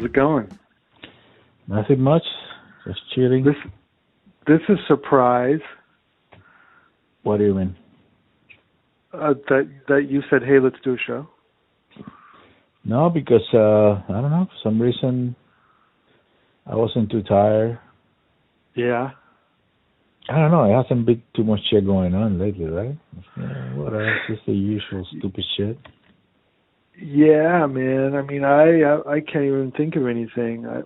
How's it going? Nothing much. Just chilling. This this is surprise what do you mean? uh, that that you said, "Hey, let's do a show." No, because uh I don't know, for some reason I wasn't too tired. Yeah. I don't know, it hasn't been too much shit going on lately, right? Yeah, whatever. It's just the usual stupid shit. Yeah, man. I mean, I I, I can't even think of anything. I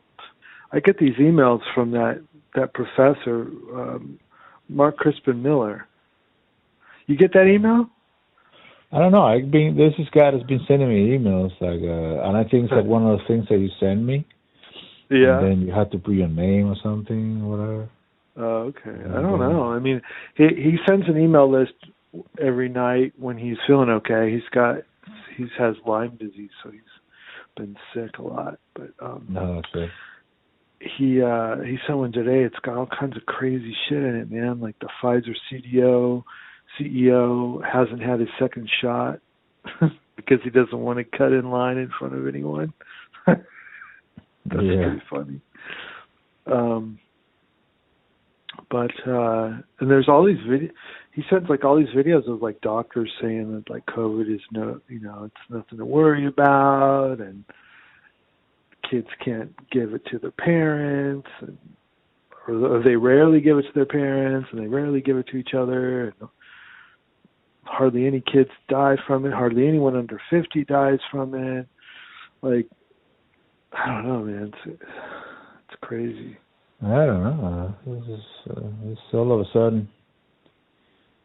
I get these emails from that that professor, um, Mark Crispin Miller. You get that email? I don't know. I've been there's this guy that's been sending me emails like uh and I think it's like one of the things that you send me. Yeah. And then you have to put your name or something or whatever. Oh, okay. I don't know. I mean, he he sends an email list every night when he's feeling okay. He's got he's has Lyme disease, so he's been sick a lot. But um No, that's right. he uh he sent one today. It's got all kinds of crazy shit in it, man. Like the Pfizer CDO CEO hasn't had his second shot because he doesn't want to cut in line in front of anyone. That's Yeah. pretty funny. Um but uh and there's all these video he sends like all these videos of like doctors saying that like COVID is no you know, it's nothing to worry about and kids can't give it to their parents and or they rarely give it to their parents and they rarely give it to each other and hardly any kids die from it hardly anyone under 50 dies from it. Like i don't know man. It's it's crazy. I don't know. This is uh, it's all of a sudden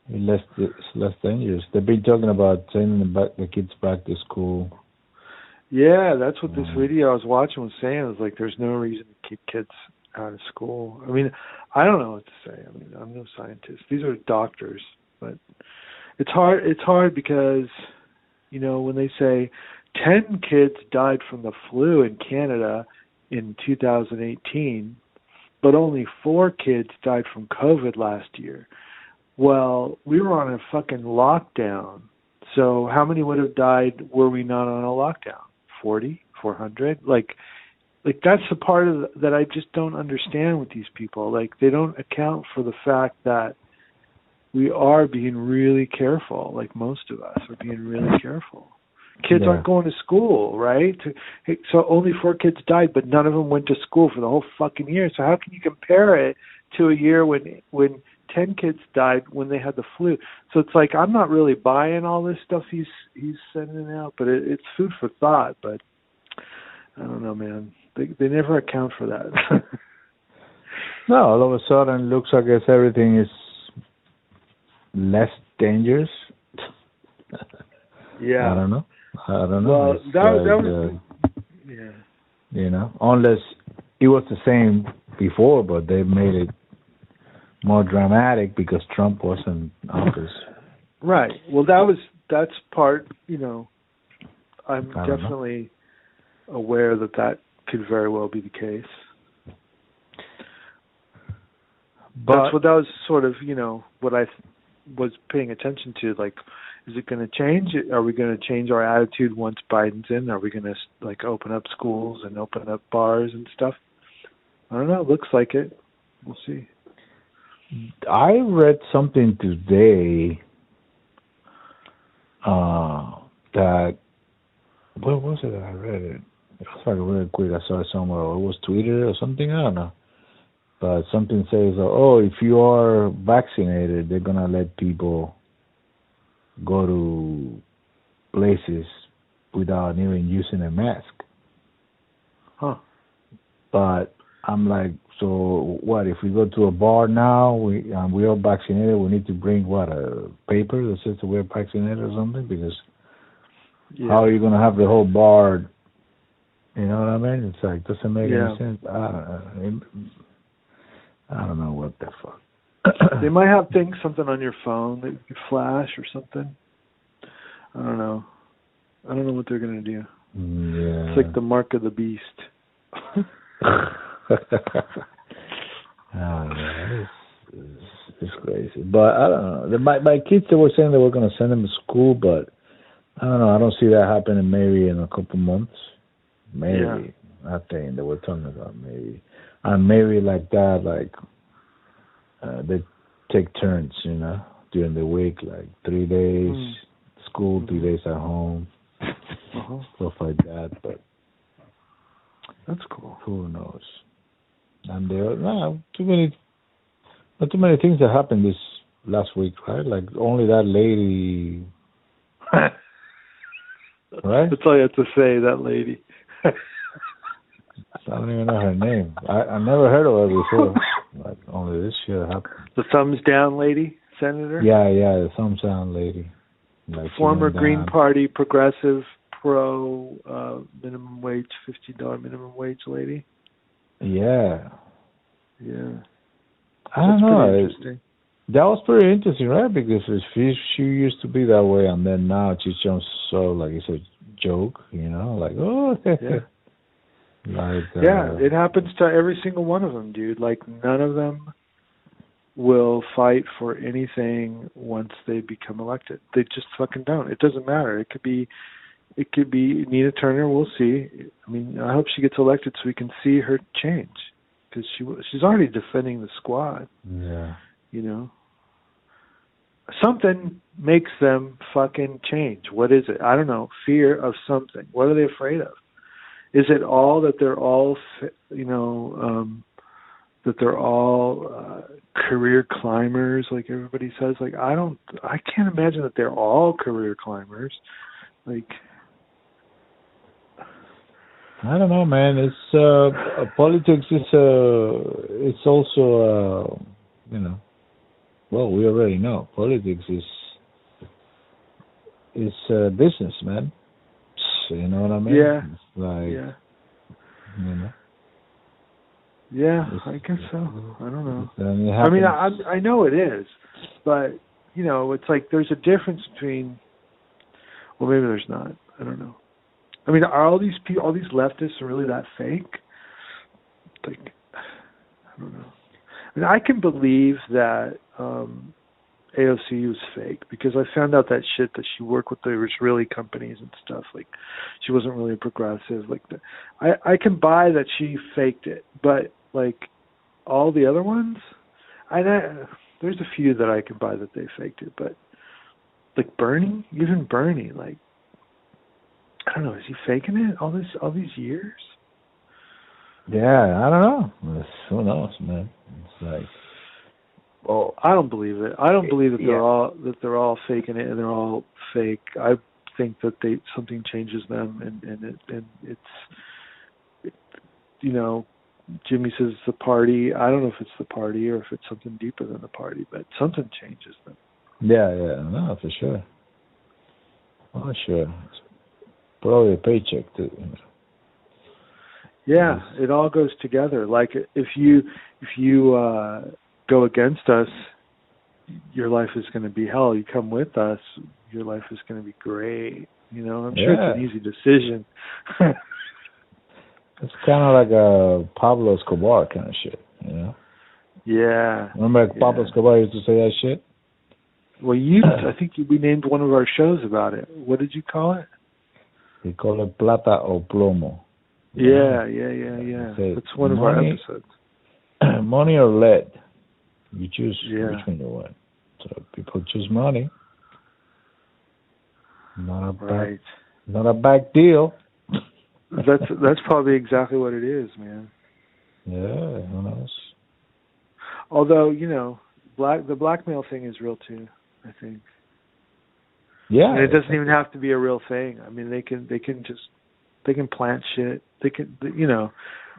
less it's less dangerous. They've been talking about sending the, back, the kids back to school. yeah that's what this video i was watching was saying. Is like there's no reason to keep kids out of school. I mean i don't know what to say. I mean i'm no scientist. These are doctors but it's hard it's hard because you know when they say 10 kids died from the flu in Canada in 2018 but only 4 kids died from covid last year well we were on a fucking lockdown. So how many would have died were we not on a lockdown? 40 400 like like that's the part of the, that I just don't understand with these people. Like they don't account for the fact that we are being really careful like most of us are being really careful. Kids Yeah. aren't going to school right? So only four kids died but none of them went to school for the whole fucking year. So how can you compare it to a year when when 10 kids died when they had the flu so it's like i'm not really buying all this stuff he's he's sending out but it, it's food for thought but i don't know man they they never account for that No, all of a sudden it looks like as everything is less dangerous. yeah I don't know. I don't know. Well, that- that was- uh, yeah you know, unless it was the same before, but they made it more dramatic because Trump was in office. Right. Well, that was that's part. You know, I'm don't know. definitely aware that that could very well be the case. But that's what that was sort of. You know, what I th- was paying attention to. Like, is it going to change? Are we going to change our attitude once Biden's in? Are we going to like open up schools and open up bars and stuff? I don't know. It looks like it. We'll see. I read something today uh, that where was it? I read it. It was like really quick. I saw it somewhere. It was Twitter or something. I don't know. But something says, "Oh, if you are vaccinated, they're gonna let people go to places without even using a mask." Huh. But I'm like, so what? If we go to a bar now, we um, we are vaccinated, we need to bring what a paper that says that we're vaccinated or something because Yeah. how are you gonna have the whole bar? You know what I mean? It's like doesn't make Yeah. any sense. I don't know. I don't know what the fuck. they might have things something on your phone that you flash or something. I don't know. I don't know what they're gonna do. yeah. It's like the mark of the beast. Don't. It's, it's, it's crazy. But I don't know. The, my my kids they were saying they were gonna send them to school, but I don't know. I don't see that happening maybe in a couple months. Maybe. Yeah. I think they were talking about maybe, and maybe like that, like uh, they take turns, you know, during the week, like three days Mm. school, three Mhm. days at home, Uh-huh. stuff like that. But That's cool. who knows? And there, are no, too many, not too many things that happened this last week, right? Like only that lady, right? That's all you have to say, that lady. I don't even know her name. I I never heard of her before. Like only this year happened. the thumbs down lady, senator. Yeah, yeah, the thumbs down lady. Like Former Green down. Party progressive pro uh minimum wage fifty dollar minimum wage lady. Yeah, Yeah. I don't That's know. pretty It, interesting. that was pretty interesting, right? Because if she she used to be that way, and then now she's just so like it's a joke, you know, like oh, Yeah. like uh, Yeah, it happens to every single one of them, dude. Like none of them will fight for anything once they become elected. They just fucking don't. It doesn't matter. It could be it could be Nina Turner, we'll see. I mean, I hope she gets elected so we can see her change cuz she she's already defending the squad, yeah, you know. Something makes them fucking change. What is it? I don't know. Fear of something. What are they afraid of? is it all that they're all you know um that they're all uh, career climbers like everybody says like i don't i can't imagine that they're all career climbers like I don't know, man. It's uh, politics is uh, it's also uh, you know, well, we already know politics is is uh, business, man. You know what I mean? Yeah. It's like yeah you know. yeah It's- i guess so i don't know i mean i i know it is but you know it's like there's a difference between well maybe there's not i don't know i mean are all these people all these leftists really that fake like i don't know I mean i can believe that um AOC was fake because I found out that shit that she worked with the Israeli companies and stuff. Like she wasn't really a progressive. Like the, I I can buy that she faked it, but like all the other ones, I know there's a few that I can buy that they faked it, but like Bernie, even Bernie, like I don't know, is he faking it all this all these years? yeah, I don't know. It's, who knows, man? It's like Well, I don't believe it. I don't believe that they're Yeah. all that they're all faking it and they're all fake. I think that they something changes them and and it and it's it, you know Jimmy says it's the party. I don't know if it's the party or if it's something deeper than the party, but something changes them. yeah, yeah, no, for sure. Oh, sure. Probably a paycheck too. You know. Yeah, it all goes together. Like if you if you uh go against us, your life is going to be hell. You come with us, your life is going to be great. You know, I'm sure it's an easy decision. It's kind of like a Pablo Escobar kind of shit, you know. yeah. Remember Pablo Escobar used to say that shit? Well, you I think we named one of our shows about it. What did you call it? He call it plata o plomo. Yeah, yeah, yeah, yeah. Say That's one of our money- episodes. money or lead. You choose Yeah. which one you want. So people choose money. Not a bad, Right. not a bad deal. That's that's probably exactly what it is, man. Yeah, who knows? Although, you know, black the blackmail thing is real too, I think. Yeah, and it doesn't even have to be a real thing. I mean, they can they can just they can plant shit. They can you know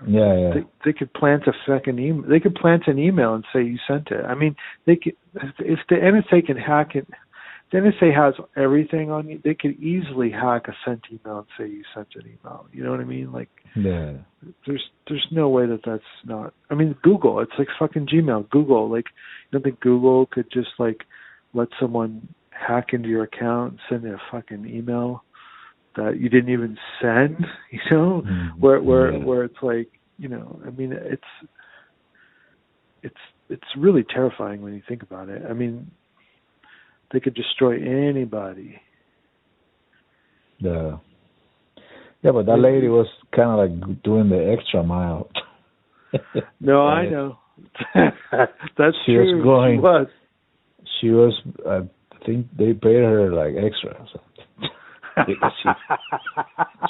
Yeah, yeah. they they could plant a fucking email. They could plant an email and say you sent it. I mean, they could if the NSA can hack it. The NSA has everything on you. They could easily hack a sent email and say you sent an email. You know what I mean? Like yeah. there's there's no way that that's not. I mean, Google. It's like fucking Gmail. Google. Like you don't think Google could just like let someone hack into your account and send you a fucking email that you didn't even send? You know, Mm, where where yeah. where it's like you know. I mean, it's it's it's really terrifying when you think about it. I mean, they could destroy anybody. Yeah. Yeah, but that lady was kind of like doing the extra mile. no, I know. That's she true. was going. She was. She was. I think they paid her like extra. So. she,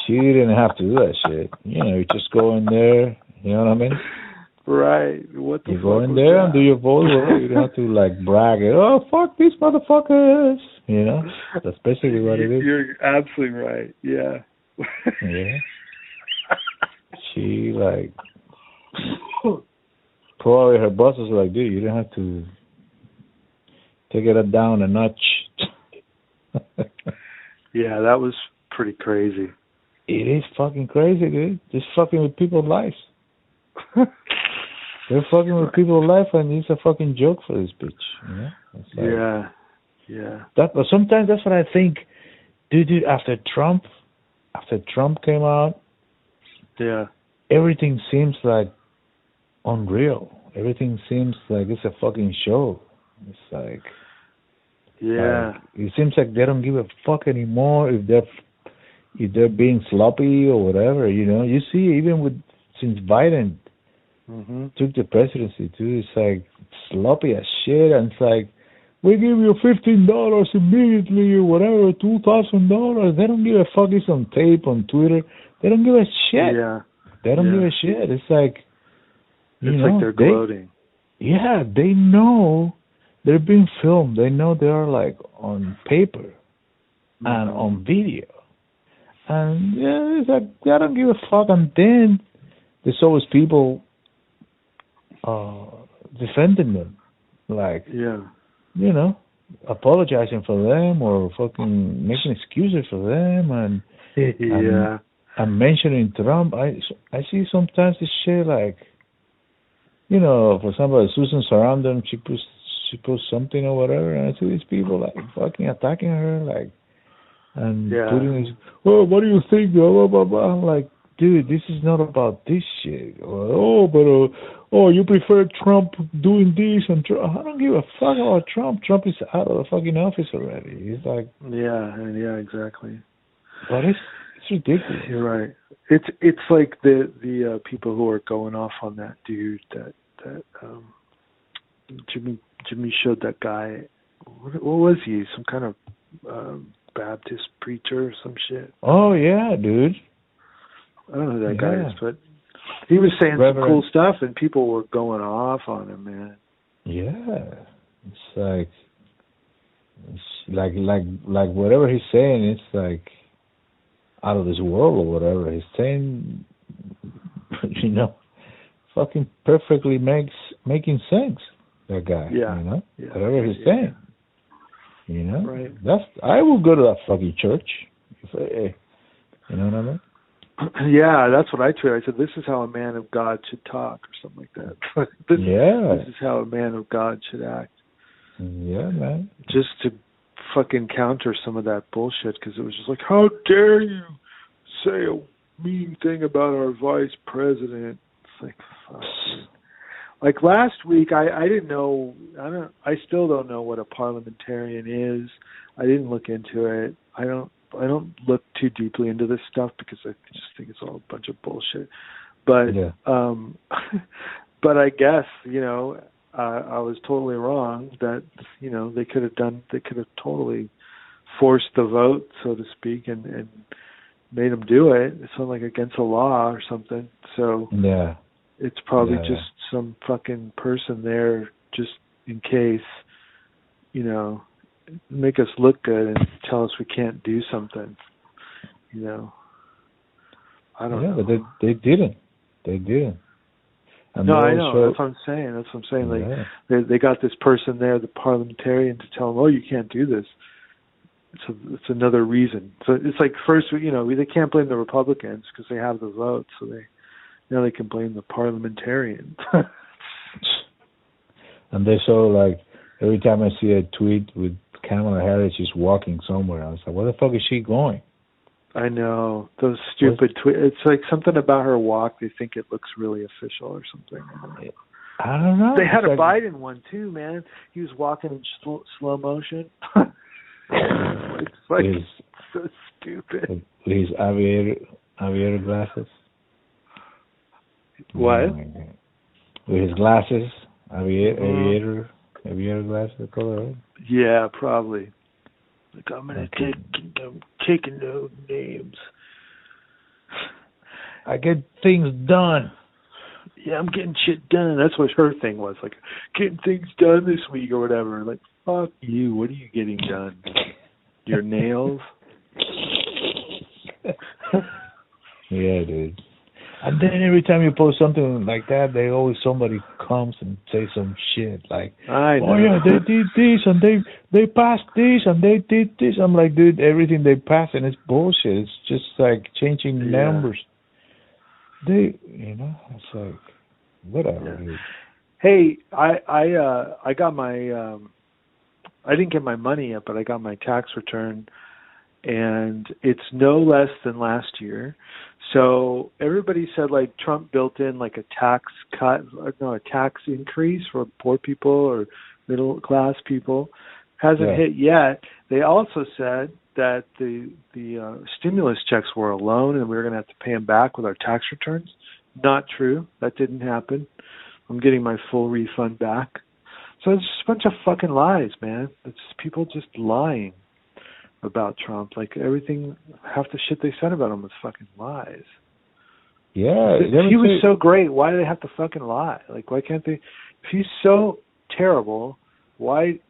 she didn't have to do that shit. You know, you just go in there. You know what I mean? Right. What the you go in there that? and do your voice. You don't have to like brag it. Oh fuck these motherfuckers. You know, that's basically what it is. You're absolutely right. Yeah. Yeah. She like probably her boss was like, dude, you don't have to take it down a notch. yeah, that was pretty crazy. It is fucking crazy, dude. Just fucking with people's lives. They're fucking with people's life, and it's a fucking joke for this bitch. You know? Like, yeah. Yeah. That, but sometimes that's what I think, dude. Dude, after Trump, after Trump came out, Yeah. everything seems like unreal. Everything seems like it's a fucking show. It's like, Yeah. like, it seems like they don't give a fuck anymore if they're if they're being sloppy or whatever. You know, you see even with since Biden mhm. took the presidency too, it's like sloppy as shit, and it's like. We give you fifteen dollars immediately or whatever, two thousand dollars. They don't give a fuck. It's on tape on Twitter. They don't give a shit. Yeah. They don't Yeah. give a shit. It's like you It's know, like they're they- yeah, they know they're being filmed. They know they are like on paper and Mhm. on video. And yeah, it's like I don't give a fuck. And then there's always people uh defending them, like Yeah. you know, apologizing for them or fucking making excuses for them and yeah. and mentioning Trump. I I see sometimes this shit like, you know, for example, Susan Sarandon, she puts she posts something or whatever, and I see these people like fucking attacking her, like, and Yeah. putting this, well, what do you think? Blah blah blah blah. I'm like, dude, this is not about this shit. Or, oh, but uh, oh, you prefer Trump doing this and Trump. I don't give a fuck about Trump. Trump is out of the fucking office already. He's like, Yeah, and yeah, exactly. but it's it's ridiculous. You're right. It's it's like the the uh, people who are going off on that dude that that um Jimmy Jimmy showed that guy. What, what was he? Some kind of um, Baptist preacher or some shit. Oh yeah, dude. I don't know who that guy is, but he was saying some cool stuff, and people were going off on him, man. Yeah, it's like it's like like like whatever he's saying, it's like out of this world or whatever he's saying. You know, fucking perfectly makes making sense. That guy, Yeah, you know, yeah, whatever he's yeah. saying. You know, Right. that's I will go to that fucking church. If I, you know what I mean? yeah, that's what I tweeted. I said, "This is how a man of God should talk," or something like that. this, Yeah, this is how a man of God should act. yeah, man. just to fucking counter some of that bullshit because it was just like, how dare you say a mean thing about our vice president? It's like, fuck. Like last week, I I didn't know. I don't. I still don't know what a parliamentarian is. I didn't look into it. I don't. I don't look too deeply into this stuff because I just think it's all a bunch of bullshit. But Yeah. um but I guess, you know, uh, I was totally wrong that, you know, they could have done they could have totally forced the vote, so to speak, and and made them do it. It's not like against the law or something. So Yeah. It's probably Yeah, yeah. just some fucking person there just in case, you know, make us look good and tell us we can't do something. You know. I don't yeah, know. but they they didn't. They didn't. And no, I know. That's what I'm saying. That's what I'm saying. Like yeah. they they got this person there, the parliamentarian, to tell them, "Oh, you can't do this." So it's another reason. So it's like first, you know, they can't blame the Republicans because they have the vote, so they now they can blame the parliamentarian. And they saw like every time I see a tweet with Kamala Harris just walking somewhere, I was like, where the fuck is she going? I know those stupid tweets. It's like something about her walk. They think it looks really official or something. I don't know. I don't know. They had It's a like- Biden one too, man. He was walking in slow, slow motion. it's like His, so stupid. his aviator aviator glasses. What? God. With his glasses, aviator, Mhm. aviator, aviator glasses, color, right? Yeah, probably. Like I'm gonna Okay. take, I'm taking no names. I get things done. Yeah, I'm getting shit done. That's what her thing was, like getting things done this week or whatever. Like, fuck you. What are you getting done? Your nails? yeah, dude. And then every time you post something like that, they always somebody comes and say some shit like, I know. "Oh yeah, they did this and they they passed this and they did this." I'm like, dude, everything they pass and it's bullshit. It's just like changing Yeah. numbers. They, you know, it's like whatever. Yeah. Hey, I I uh I got my um I didn't get my money yet, but I got my tax return and it's no less than last year. So everybody said like Trump built in like a tax cut or no, a tax increase for poor people or middle class people. Hasn't Yeah. hit yet. They also said that the the uh, stimulus checks were a loan and we were going to have to pay them back with our tax returns. Not true. That didn't happen. I'm getting my full refund back. So it's just a bunch of fucking lies, man. It's people just lying about Trump. Like everything, half the shit they said about him was fucking lies. Yeah, If he was so great. Why do they have to fucking lie? Like, why can't they? If he's so terrible, why?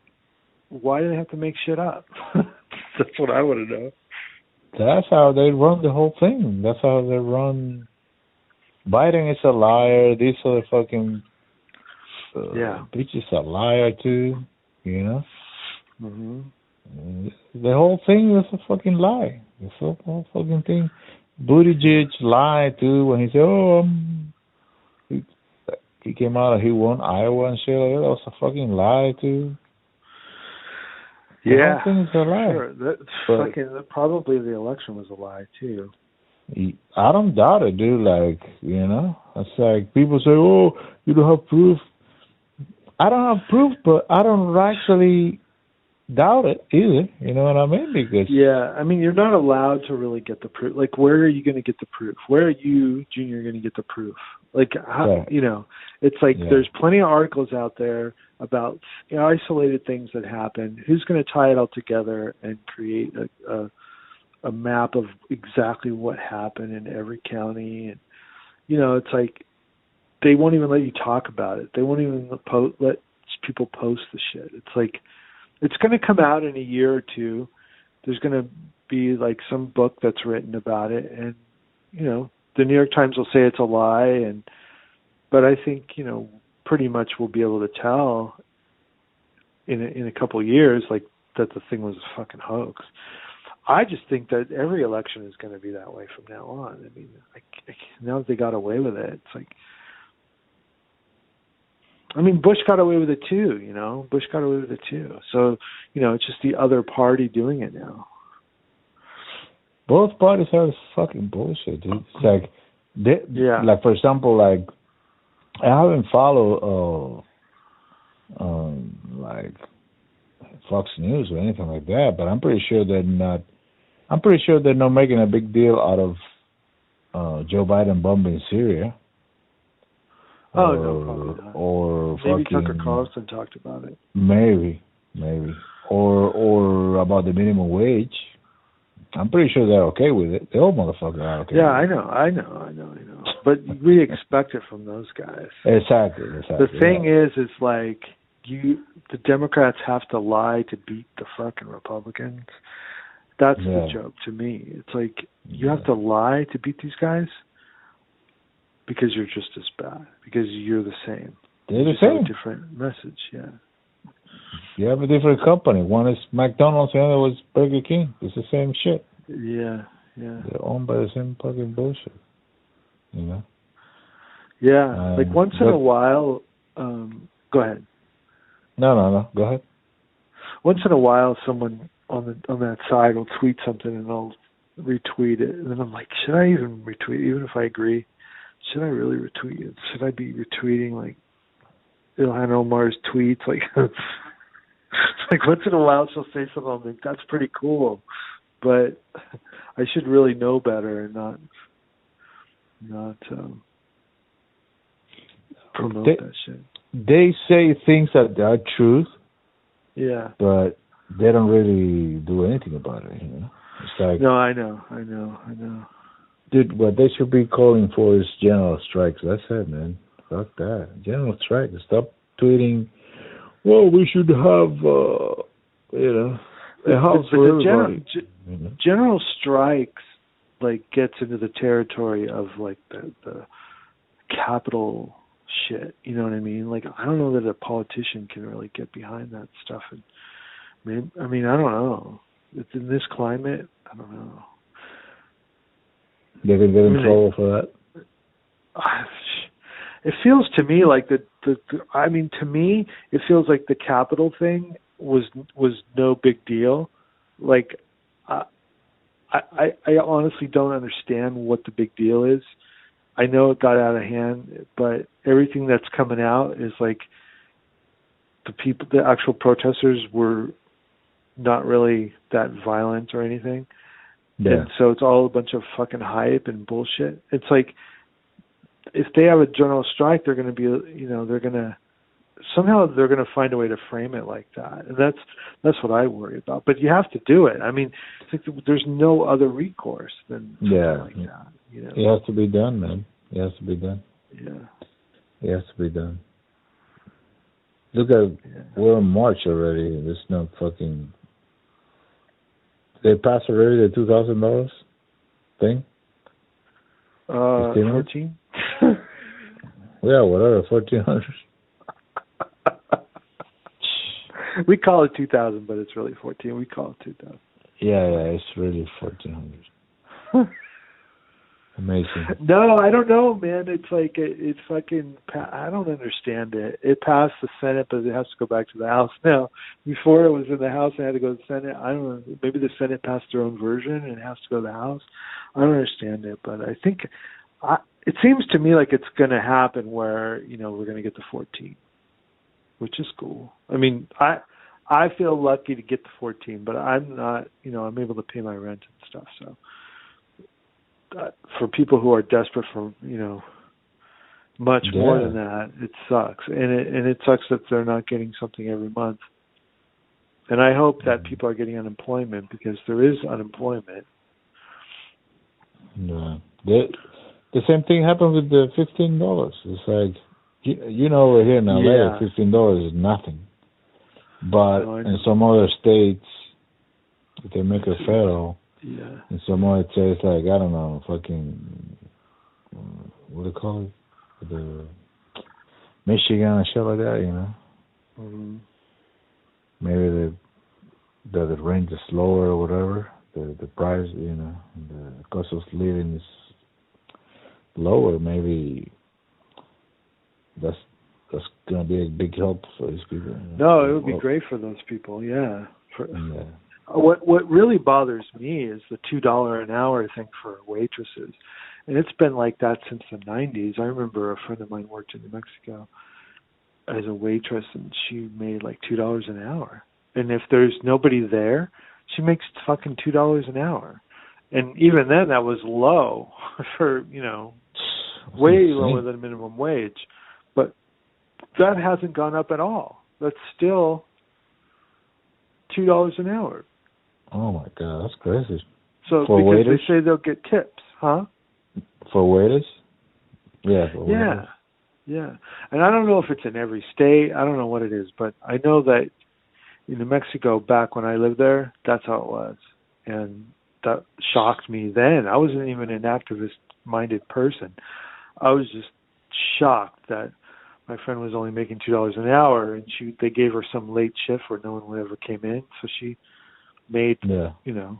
Why do they have to make shit up? That's what I want to know. That's how they run the whole thing. That's how they run. Biden is a liar. This other fucking uh, Yeah. bitch is a liar too. You know, hmm the whole thing is a fucking lie. The whole, fucking thing. Buttigieg lied too when he said, "Oh, um, he, he came out and he won Iowa and shit like that." That was a fucking lie too. The Yeah, whole thing is a lie. sure. That, But- fucking probably the election was a lie too. I don't doubt it, dude. Like, you know, it's like people say, "Oh, you don't have proof." I don't have proof, but I don't actually doubt it either. You know what I mean? Because Yeah, I mean, you're not allowed to really get the proof. Like, where are you going to get the proof? Where are you, Junior, going to get the proof? Like, how, Yeah. you know, it's like Yeah. there's plenty of articles out there about you know, isolated things that happen. Who's going to tie it all together and create a, a a map of exactly what happened in every county? And you know, it's like they won't even let you talk about it. They won't even po- let people post the shit. It's like it's going to come out in a year or two. There's going to be like some book that's written about it, and you know, the New York Times will say it's a lie, and but I think you know pretty much we'll be able to tell in a, in a couple of years like that the thing was a fucking hoax. I just think that every election is going to be that way from now on. I mean, I, I, now that they got away with it, it's like I mean, Bush got away with it too. You know, Bush got away with it too. So, you know, it's just the other party doing it now. both parties are fucking bullshit, dude. It's like, they, Yeah. like for example, like I haven't followed, uh, um, like Fox News or anything like that, but I'm pretty sure they're not. I'm pretty sure they're not making a big deal out of uh Joe Biden bombing Syria. Oh, or, no, uh, probably not. Or Maybe fucking Tucker Carlson talked about it. maybe, maybe, or or about the minimum wage. I'm pretty sure they're okay with it. The old motherfuckers are okay. Yeah, I know, I know, I know, I know. But we expect it from those guys. Exactly. Exactly. The thing yeah. is, is like you, the Democrats have to lie to beat the fucking Republicans. That's the joke to me. It's like you have to lie to beat these guys because you're just as bad because you're the same. They're the Just have a same. different message. Yeah. You have a different company. One is McDonald's, the other was Burger King. It's the same shit. Yeah. Yeah. They're owned by the same fucking bullshit. You know? Yeah. like Um, once in a while. Um, go ahead. No, no, no. Go ahead. once in a while someone on the on that side will tweet something and I'll retweet it and then I'm like, should I even retweet even if I agree? Should I really retweet it? Should I be retweeting like Ilhan Omar's tweets? Like like once in a while she'll say something I'm like, that's pretty cool. But I should really know better and not not um, promote They- that shit. They say things that are truth, Yeah. but they don't really do anything about it. You know, it's like, No, I know, I know, I know. Dude, what they should be calling for is general strikes. That's it, man. Fuck that. General strike. Stop tweeting. Well, we should have, uh, you know, a house but for the general, everybody. ge- you know? general strikes like gets into the territory of like the the capital shit. You know what I mean? Like I don't know that a politician can really get behind that stuff. And I mean, I mean, I don't know. It's in this climate. I don't know. They could get in I trouble for that. It feels to me like the, the the I mean to me it feels like the capital thing was was no big deal. Like I I I honestly don't understand what the big deal is. I know it got out of hand, but everything that's coming out is like the people the actual protesters were not really that violent or anything. Yeah. And so it's all a bunch of fucking hype and bullshit. It's like if they have a general strike, they're going to be, you know, they're going to somehow they're going to find a way to frame it like that, and that's that's what I worry about. But you have to do it. I mean, think there's no other recourse than something Yeah. like that. You know, It has to be done, man. It has to be done. yeah, It has to be done. Look at yeah. we're in March already. There's no fucking. They passed already the two thousand dollars thing. Uh, fourteen. Yeah, whatever, fourteen hundred. we call it two thousand, but it's really fourteen. We call it two thousand. Yeah, yeah, it's really fourteen hundred. Amazing. No, I don't know, man. It's like it, it's fucking. I don't understand it. It passed the Senate, but it has to go back to the House now. Before it was in the House, and had to go to the Senate. I don't know. Maybe the Senate passed their own version, and it has to go to the House. I don't understand it, but I think I, it seems to me like it's going to happen where you know we're going to get the 14, which is cool. I mean, I I feel lucky to get the 14, but I'm not. You know, I'm able to pay my rent and stuff, so for people who are desperate for you know much more than that, it sucks, and it and it sucks that they're not getting something every month. And I hope that Mhm. people are getting unemployment because there is unemployment. Yeah. The the same thing happened with the fifteen dollars. It's like you, you know over here in LA, Yeah. fifteen dollars is nothing. But No, in some other states, if they make it federal, Yeah, some other states, like I don't know, fucking what do you call it, the Michigan and shit like that. You know, hmm maybe the the, the range is lower or whatever. The the price, you know, the cost of living is lower. Maybe that's that's gonna be a big help for these people. you know. no, it would be Well, great for those people. Yeah. For, Yeah. What what really bothers me is the two dollar an hour thing for waitresses, and it's been like that since the '90s. I remember a friend of mine worked in New Mexico as a waitress, and she made like two dollars an hour. And if there's nobody there, she makes fucking two dollars an hour. And even then, that was low for you know way insane. lower than minimum wage. But that hasn't gone up at all. That's still two dollars an hour. Oh my god, that's crazy. So For because waiters? they say they'll get tips, huh? For waiters? Yeah, for Yeah. Yeah. And I don't know if it's in every state. I don't know what it is, but I know that in New Mexico back when I lived there, that's how it was. And that shocked me then. I wasn't even an activist minded person. I was just shocked that my friend was only making two dollars an hour and she they gave her some late shift where no one ever came in. So she made, Yeah. you know,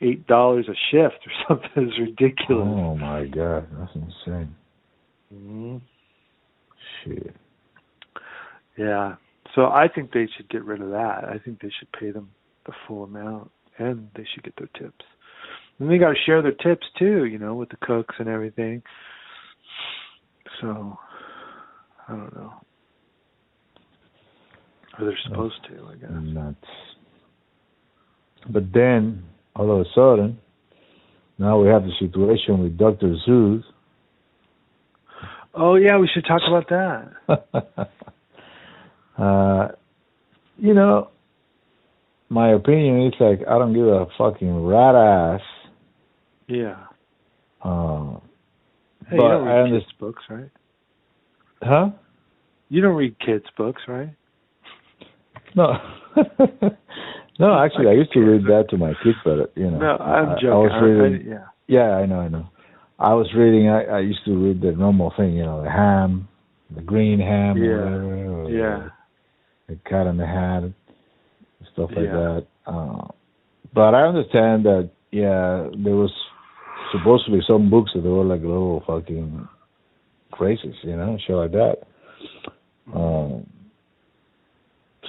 eight dollars a shift or something. is ridiculous. Oh my god, that's insane. hmm Shit. Yeah. So I think they should get rid of that. I think they should pay them the full amount and they should get their tips. And they got to share their tips too, you know, with the cooks and everything. So I don't know. Or they're supposed to, I guess. Nuts. But then, all of a sudden, now we have the situation with Dr. Seuss Oh yeah, we should talk about that. uh, you know, my opinion is like I don't give a fucking rat ass. Yeah. Uh, Hey, but you don't I read understand. kids' books, right? Huh? You don't read kids' books, right? No. no, actually, I used to read that to my kids, but you know, No, I'm joking. I was I- I- reading. yeah. Yeah, I know, I know. I was reading. I, I used to read the normal thing, you know, the ham, the green ham, Yeah. or whatever, Yeah. the cat in the hat, stuff like Yeah. that. Uh, but I understand that. Yeah, there was supposedly some books that were like little fucking crazies, you know, shit like that. Um,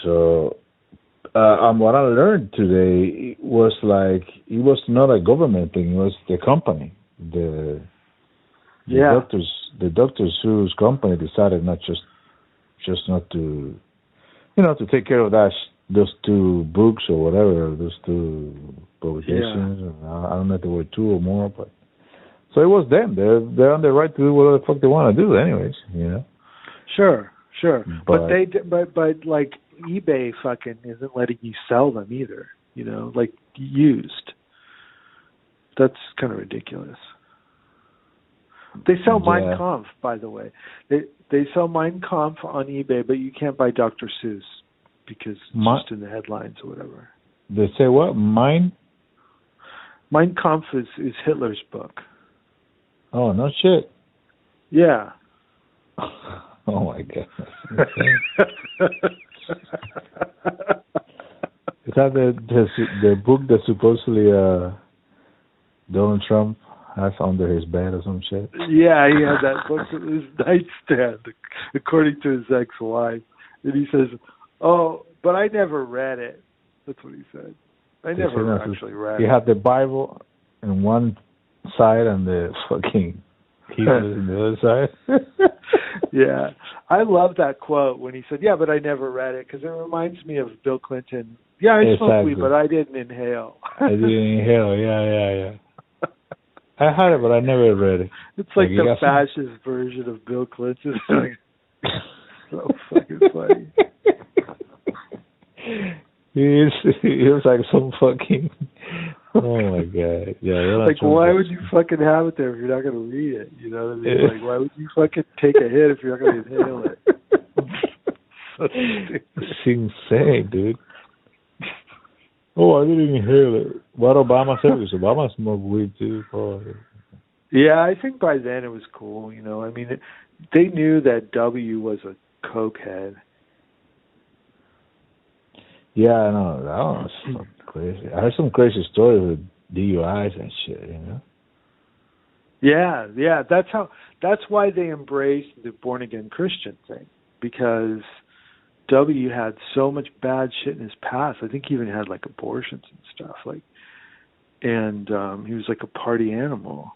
so, uh, um, what I learned today was like it was not a government thing; it was the company, the the Yeah. doctors, the doctors whose company decided not just just not to, you know, to take care of that those two books or whatever, those two publications. I I don't know if there were two or more, but so it was them. They're they're on the right to do whatever the fuck they want to do, anyways. You know. Sure, sure. But, But- they, but but like eBay fucking isn't letting you sell them either. You know, like used. That's kind of ridiculous. They sell Mein Kampf, by the way. They they sell Mein Kampf on eBay, but you can't buy Dr. Seuss because it's Mi- just in the headlines or whatever. They say what? Mine? Mein Kampf is is Hitler's book. Oh no shit. Yeah. oh my god. Is that the the the book that supposedly uh Donald Trump has under his bed or some shit? Yeah, he had that book on his nightstand, according to his ex-wife, and he says, "Oh, but I never read it." That's what he said. I never actually read He had the Bible in one side and the fucking Hebrews in the other side. yeah, I love that quote when he said, "Yeah, but I never read it," because it reminds me of Bill Clinton. Yeah, I smoked weed, Exactly. but I didn't inhale. I didn't inhale. Yeah, yeah, yeah. I had it, but I never read it. It's like Like, the got some- fascist version of Bill Clinton. so fucking funny. he. He was like some fucking. Oh my god! Yeah, like why would you fucking have it there if you're not gonna read it? You know what I mean? Like why would you fucking take a hit if you're not gonna inhale it? Stupid. Insane, dude. Oh, I didn't inhale it. What Obama said was Obama smoked weed too. Oh. yeah, I think by then it was cool. You know, I mean, it, they knew that W was a cokehead. Yeah, I know. That was crazy. I heard some crazy stories with DUIs and shit. You know. Yeah, yeah, that's how. That's why they embraced the born again Christian thing because W had so much bad shit in his past. I think he even had like abortions and stuff. Like, and um he was like a party animal.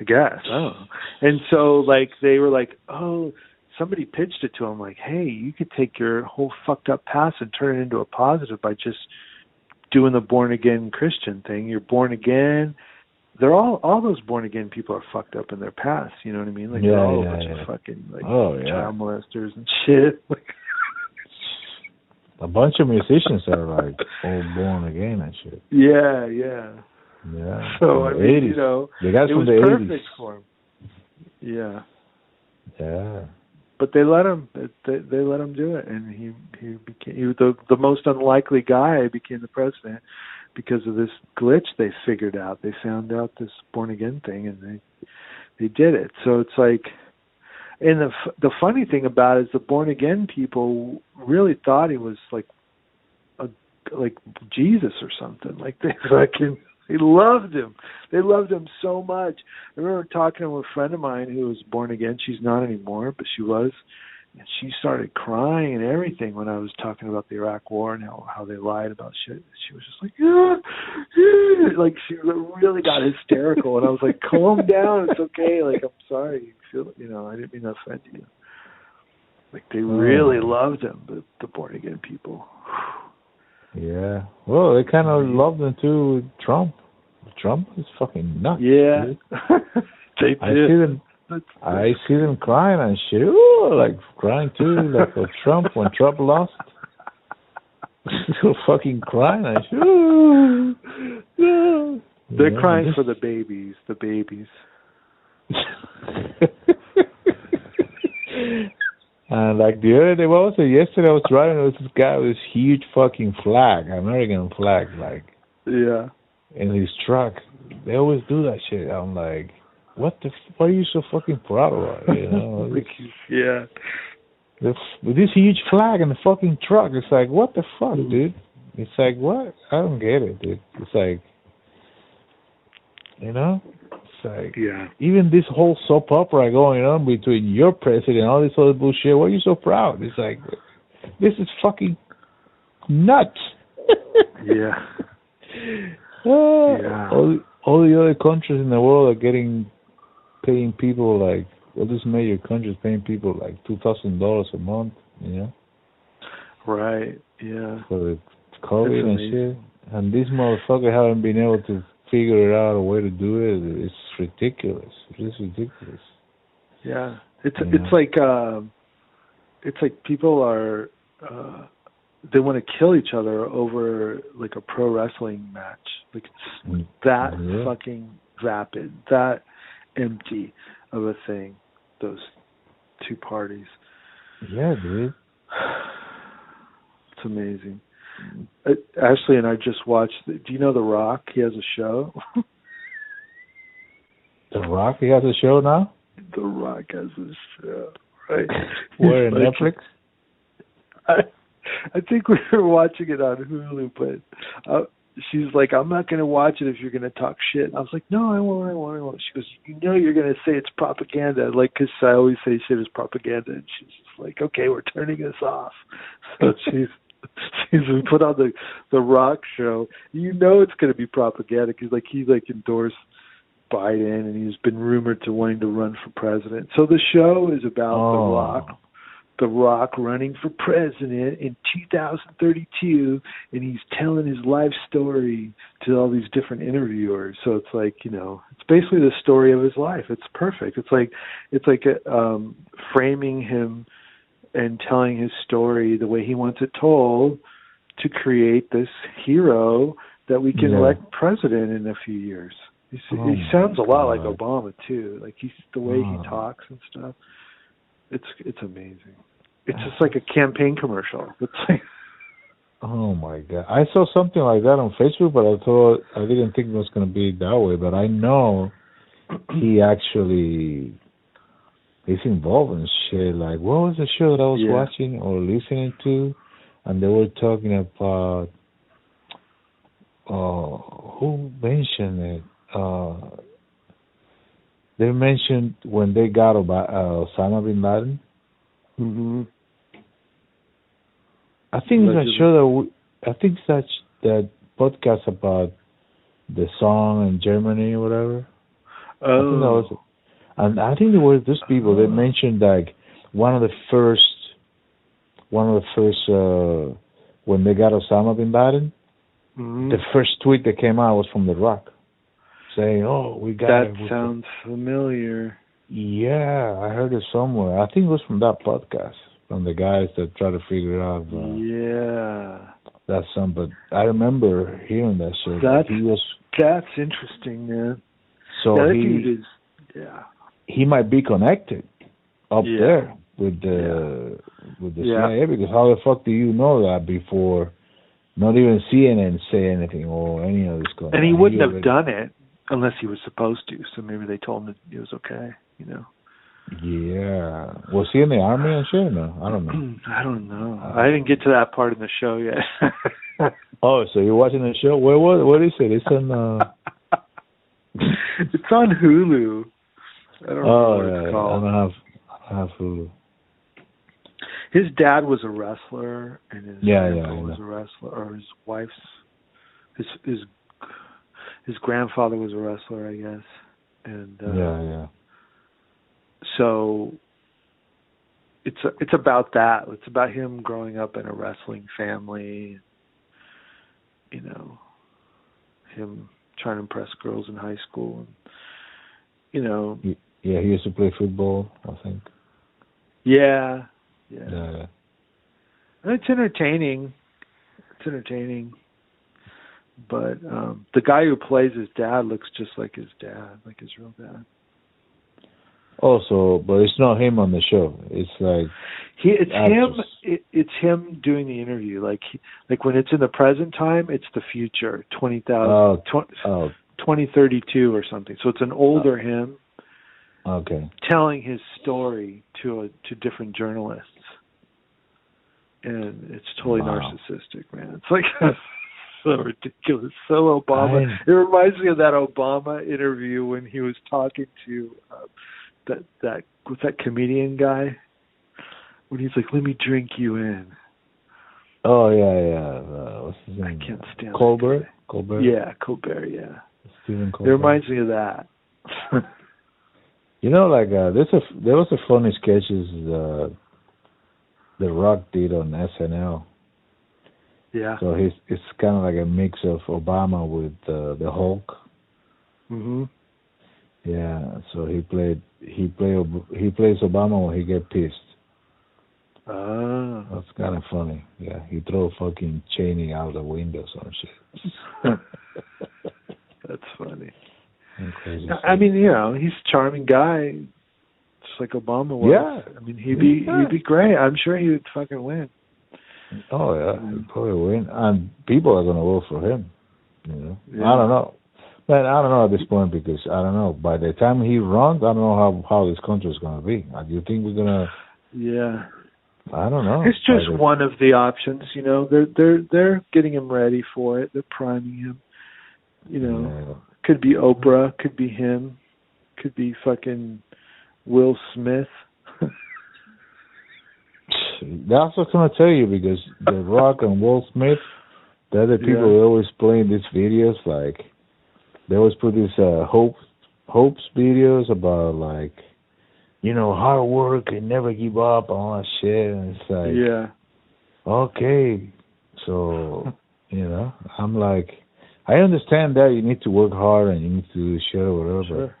I guess know. And so like they were like, oh, somebody pitched it to him like, hey, you could take your whole fucked up past and turn it into a positive by just doing the born again Christian thing. You're born again they're all all those born again people are fucked up in their past. You know what I mean? Like Yeah, they're all yeah, a bunch yeah. of fucking like Oh child molesters and shit. Like, A bunch of musicians are like all born again and shit. yeah, yeah. Yeah. So I mean, 80s. you know, the guys it from was the perfect 80s. for him. Yeah, Yeah. But they let him. They they let him do it, and he he became he the the most unlikely guy became the president because of this glitch they figured out. They found out this born again thing, and they they did it. So it's like, and the the funny thing about it is the born again people really thought he was like a like Jesus or something. Like they fucking they loved him. They loved him so much. I remember talking to a friend of mine who was born again. She's not anymore, but she was. And she started crying and everything when I was talking about the Iraq War and how how they lied about shit. She was just like, yeah, yeah. like she really got hysterical, and I was like, calm down, it's okay. Like I'm sorry, you feel, you know, I didn't mean to offend you. Like they mm. really loved him, the the born again people. Yeah. Well, they kind of loved him too Trump. Trump is fucking nuts. Yeah, they I see them. I see them crying and shit. Ooh, like crying too, like for Trump when Trump lost. Still fucking crying and shit. Ooh, no. They're Yeah, crying just- for the babies, the babies. And like the other day, what was it? Yesterday, I was driving. with this guy with this huge fucking flag, American flag, like Yeah. in his truck. They always do that shit. I'm like, what the? F- what are you so fucking proud of? You know, Like, yeah. the, with this huge flag in the fucking truck. It's like, what the fuck, mm. dude? It's like, what? I don't get it, dude. It's like, you know, like Yeah. even this whole soap opera going on between your president and all this other bullshit. Why are you so proud? It's like, this is fucking nuts. Yeah. Ah, Yeah. All, all the other countries in the world are getting paying people like all these major countries paying people like two thousand dollars a month, you know, Right. Yeah. for the COVID and shit. And these motherfuckers haven't been able to figure out a way to do it. It's ridiculous. It's ridiculous. Yeah. It's Yeah. it's like um it's like people are uh they want to kill each other over like a pro wrestling match. Like it's Mm. that Yeah. fucking vapid, that empty of a thing. Those two parties. Yeah, dude. It's amazing. Uh, Ashley and I just watched. The, Do you know The Rock? He has a show. The Rock, he has a show now. the Rock has a show, right? Where in like- Netflix? I, I think we were watching it on Hulu, but uh, she's like, "I'm not going to watch it if you're going to talk shit." And I was like, "No, I won't. I won't. I won't." She goes, "You know, you're going to say it's propaganda, like 'cause I always say shit is propaganda." And she's just like, "Okay, we're turning this off." So she's we put on the the Rock show. You know, it's going to be propaganda because like he like endorsed Biden and he's been rumored to wanting to run for president. So the show is about Oh. the Rock the Rock running for president in 2032, and he's telling his life story to all these different interviewers. So it's like you know, it's basically the story of his life. It's perfect. It's like it's like a, um, framing him and telling his story the way he wants it told to create this hero that we can Yeah. elect president in a few years. He's, Oh he sounds a lot like Obama too. Like he's the way Oh. he talks and stuff. It's it's amazing. It's just like a campaign commercial. It's like Oh my god! I saw something like that on Facebook, but I thought I didn't think it was going to be that way. But I know he actually is involved in shit. Like what was the show that I was Yeah. watching or listening to, and they were talking about uh who mentioned it? Uh They mentioned when they got Oba- uh, Osama bin Laden. mm-hmm. I think it's a show that we, I think such that podcast about the song in Germany or whatever. I think that oh, was, and I think there were those people that Oh. mentioned like one of the first, one of the first uh when they got Osama bin Laden. mhm. The first tweet that came out was from The Rock, saying, "Oh, we got that it. Sounds familiar. Yeah, I heard it somewhere. I think it was from that podcast from the guys that try to figure it out. Uh, yeah, That's song, but I remember hearing that shit. That's- he was that's interesting, man. so that he is, yeah, he might be connected up Yeah. there with the with the Yeah. CIA because how the fuck do you know that before not even CNN say anything or any of this going and he wouldn't have already- done it unless he was supposed to. So maybe they told him that it was okay. You know, Yeah, was he in the army and shit? No, I don't know. I don't know. I didn't get to that part in the show yet. Oh, so you're watching the show? Where was? What is it? It's on. Uh, it's on Hulu. I don't know oh, what yeah, it's yeah, I called. don't have. I don't have Hulu. His dad was a wrestler, and his Yeah, yeah, I was a wrestler, or his wife's his his his grandfather was a wrestler, I guess, and uh, yeah, yeah. so it's it's about that. It's about him growing up in a wrestling family. You know, him trying to impress girls in high school, and you know, Yeah, he used to play football. I think. Yeah, yeah. Yeah. It's entertaining. It's entertaining. But um the guy who plays his dad looks just like his dad, like his real dad. Also, but it's not him on the show. It's like He it's him it, it's him doing the interview. Like he, like when it's in the present time, it's the future, twenty thousand Oh. tw- oh, twenty thirty two or something. So it's an older him okay. telling his story to a to different journalists. And it's totally Wow. narcissistic, man. It's like so ridiculous. So Obama. I- It reminds me of that Obama interview when he was talking to uh, that that what's that comedian guy when he's like, "Let me drink you in." Oh yeah, yeah. Uh, what's his name? I can't stand that Colbert. Colbert. Yeah, Colbert. Yeah, Stephen Colbert. it reminds me of that. You know, like uh, there's a there was a funny sketches uh, the Rock did on SNL. yeah. So he's it's kind of like a mix of Obama with uh, the Hulk. Mhm. Yeah. So he played he play Ob- he plays Obama when he get pissed. Ah. That's kind of funny. Yeah. He throw fucking Cheney out the window or shit. That's funny. I mean, you know, he's a charming guy, just like Obama was. Yeah. I mean, he'd be Yeah. he'd be great. I'm sure he would fucking win. Oh yeah, he'd probably win, and people are gonna vote for him. You know, Yeah. I don't know, man. I don't know at this point because I don't know. By the time he runs, I don't know how how this country is gonna be. Uh, Do you think we're gonna? Yeah. I don't know. It's just the- one of the options, you know. They're they're they're getting him ready for it. They're priming him. You know, Yeah. Could be Oprah, could be him, could be fucking Will Smith. That's what I'm gonna tell you because The Rock and Will Smith, they're the people Yeah. who always play in these videos. Like they always put these uh, hope hopes videos about like, you know, hard work and never give up and all that shit. And it's like, yeah. okay, so you know, I'm like, I understand that you need to work hard and you need to do shit or whatever. Sure.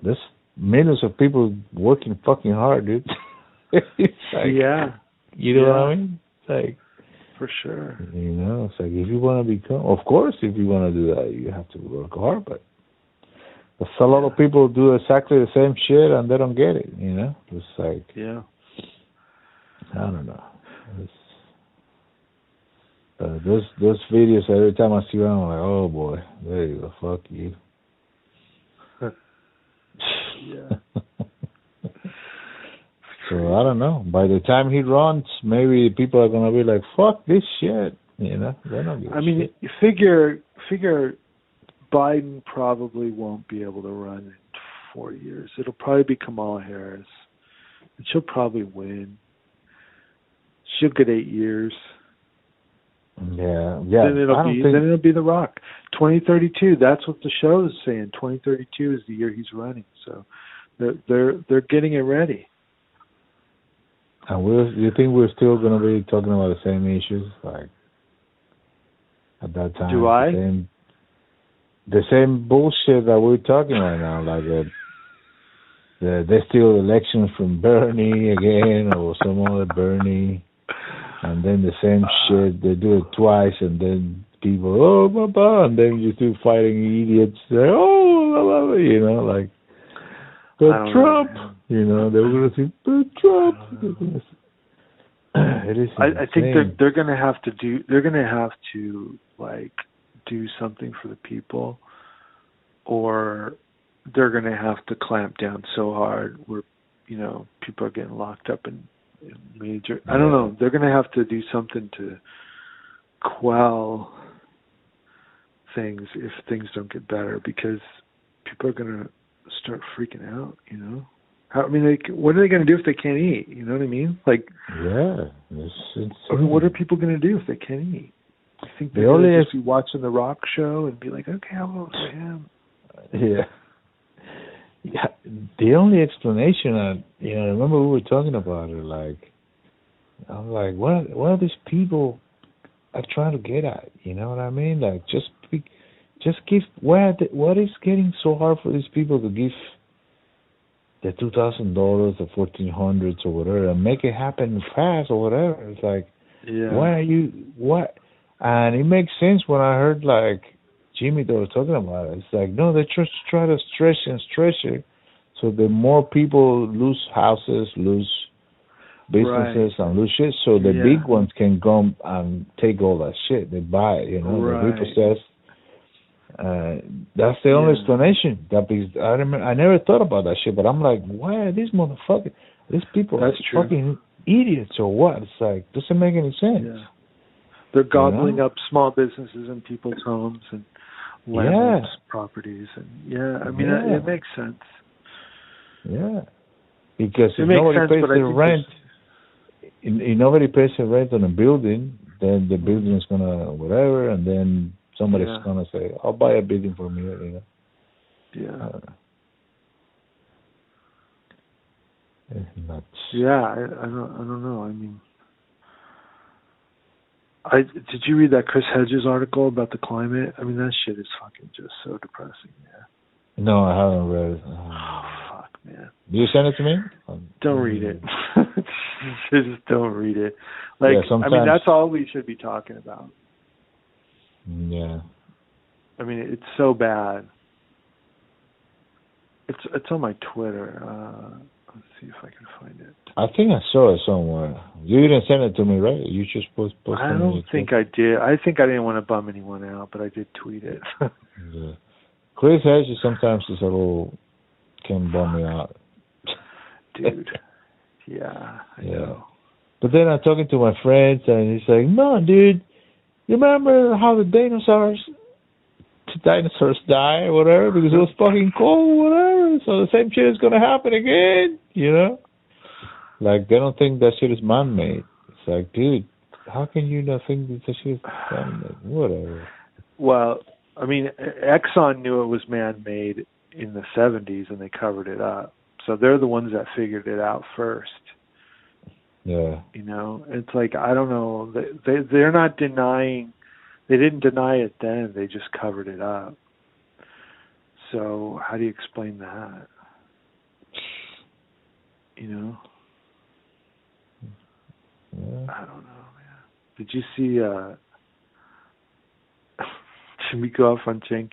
There's millions of people working fucking hard, dude. like, yeah, you know what I mean? It's like, for sure. you know, it's like if you want to become, of course, if you want to do that, you have to work hard. But there's a lot of people do exactly the same shit and they don't get it. You know, it's like Yeah. I don't know. It's, uh, those those videos every time I see one, I'm like, oh boy, there you go, fuck you. Yeah. so I don't know. By the time he runs, maybe people are gonna be like, "Fuck this shit," you know. They're not. I mean, you figure figure Biden probably won't be able to run in four years. It'll probably be Kamala Harris, and she'll probably win. She'll get eight years. Yeah, yeah. then it'll be think. then it'll be The Rock. Twenty thirty two. That's what the show is saying. Twenty thirty two is the year he's running. So they're they're they're getting it ready. and we're, you think we're still gonna be talking about the same issues like at that time? Do I? The same, the same bullshit that we're talking right now, like uh, the they steal elections from Bernie again or some other Bernie. And then the same ah. shit. They do it twice, and then people, oh, blah, blah, and then you two fighting idiots. They're, oh, blah, blah, blah, you know, like, but Trump, know. you know, they were going to say, but Trump. They're gonna say- It is I, I think they're they're gonna have to do they're gonna have to like do something for the people or they're gonna have to clamp down so hard where you know people are getting locked up in major I don't know they're gonna have to do something to quell things if things don't get better because people are gonna start freaking out you know how, I mean like what are they gonna do if they can't eat you know what I mean like Yeah, it's. I mean, what are people going to do if they can't eat? I think they're only going to just be watching the Rock show and be like, okay, I'll vote for him. Yeah. Yeah. The only explanation, I, you know, I remember we were talking about it. Like, I'm like, what? What are these people are trying to get at? You know what I mean? Like, just, be, just give. What? What is getting so hard for these people to give the two thousand dollars, the fourteen hundreds or whatever, and make it happen fast or whatever. It's like, Yeah. why are you what? And it makes sense when I heard like Jimmy they were talking about it. It's like no, they just try to stretch and stretch it, so the more people lose houses, lose businesses, and lose shit, so the Yeah. big ones can go and take all that shit. They buy it, you know, Right. they repossess. Uh, that's the only Yeah. explanation. That because I remember I never thought about that shit, but I'm like, why are these motherfuckers? These people That's are true. fucking idiots or what? It's like doesn't make any sense. Yeah. They're gobbling know? up small businesses and people's homes and landlords' properties, and yeah, I mean Yeah. it makes sense. Yeah, because It if nobody sense, pays the rent, if if nobody pays the rent on a building, then the mm-hmm. building is gonna whatever, and then somebody's Yeah. gonna say, "I'll buy a building from you." You know. Yeah. It's nuts. Yeah, I, I don't. I don't know. I mean, I did you read that Chris Hedges article about the climate? I mean, that shit is fucking just so depressing. Yeah. No, I haven't read it. Oh fuck, man. Do you send it to me? Don't read it. just don't read it. Like, Yeah, I mean, that's all we should be talking about. Yeah. I mean, it's so bad. It's it's on my Twitter. Uh, let's see if I can find it. I think I saw it somewhere. You didn't send it to me, right? You just post post I don't think I did. I think I didn't want to bum anyone out, but I did tweet it. Yeah. Chris Hedges sometimes is a little can bum me out. Dude. Yeah, I Yeah. know. But then I'm talking to my friends and he's like, No, dude, you remember how the dinosaurs dinosaurs die or whatever because it was fucking cold or whatever, so the same shit is gonna happen again, you know? Like they don't think that shit is man made. It's like, dude, how can you not think that shit is man made? Whatever. Well, I mean, Exxon knew it was man-made in the 70s and they covered it up. So they're the ones that figured it out first. Yeah. You know, it's like I don't know. They, they they're not denying. They didn't deny it then. They just covered it up. So how do you explain that? You know, Yeah. I don't know, man. Did you see? uh go off on Cenk?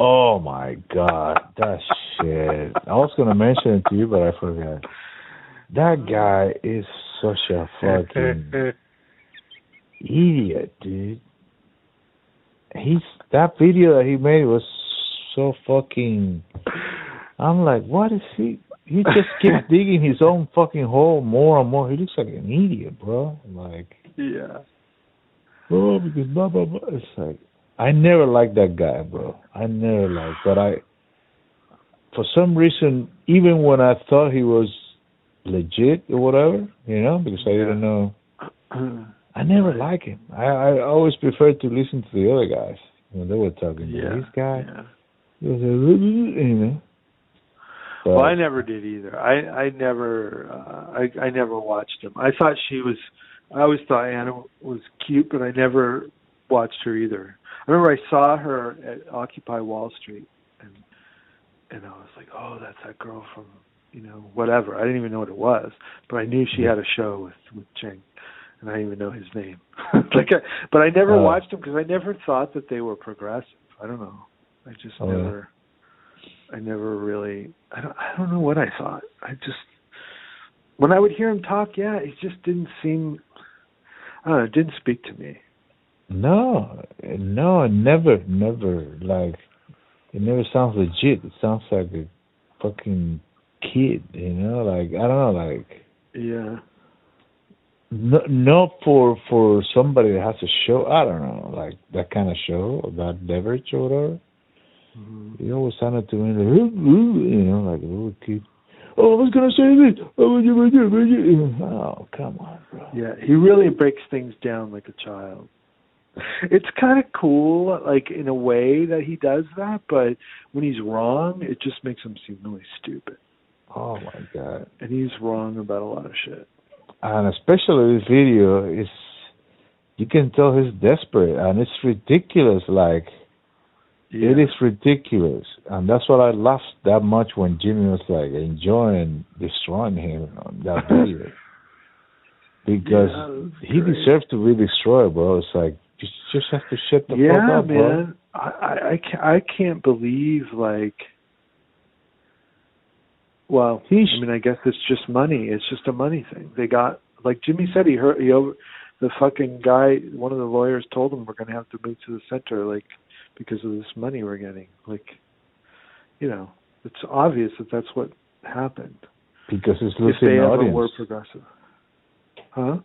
Oh my god, that shit. I was gonna mention it to you, but I forgot. That guy is such a fucking idiot, dude. He's that video that he made was so fucking. I'm like, what is he? He just keeps digging his own fucking hole more and more. He looks like an idiot, bro. Like, yeah. oh, because blah blah blah. It's like I never liked that guy, bro. I never liked, but I, for some reason, even when I thought he was legit or whatever, you know, because I didn't know, I never liked him. I I always preferred to listen to the other guys when they were talking. Yeah. this guy, Yeah. was a, you know. But, Well, I never did either. I I never uh, I I never watched him. I thought she was. I always thought Anna was cute, but I never watched her either. I remember I saw her at Occupy Wall Street, and and I was like, oh, that's that girl from you know whatever. I didn't even know what it was, but I knew she had a show with with Cenk, and I didn't even know his name. like, I, but I never Oh. watched him because I never thought that they were progressive. I don't know. I just Oh, yeah. never. I never really. I don't. I don't know what I thought. I just when I would hear him talk, yeah, it just didn't seem. I don't know. It didn't speak to me. No, no, never, never. Like, it never sounds legit. It sounds like a fucking kid, you know. Like I don't know, like Yeah. No, not for for somebody that has a show. I don't know, like that kind of show, or that beverage or whatever. Mhm. He always sounded to me like, "Ooh, ooh," you know, like a little kid. Oh, I was gonna say this. Oh, you- you- you- you- oh, come on, bro. Yeah, he really breaks things down like a child. It's kind of cool, like in a way that he does that, but when he's wrong, it just makes him seem really stupid. Oh my god. And he's wrong about a lot of shit. And especially this video is you can tell he's desperate and it's ridiculous like Yeah. It is ridiculous, and that's what I laughed that much when Jimmy was like enjoying destroying him on that video. because Yeah, he great. deserves to be destroyed, bro. It's like you just have to shut the fuck up, bro. man. I, I I I can't believe like. Well, He's I mean, I guess it's just money. It's just a money thing. They got like Jimmy said. He heard he over the fucking guy. One of the lawyers told him we're going to have to move to the center, like because of this money we're getting. Like, you know, it's obvious that that's what happened. because it's if losing they ever audience, were progressive, huh?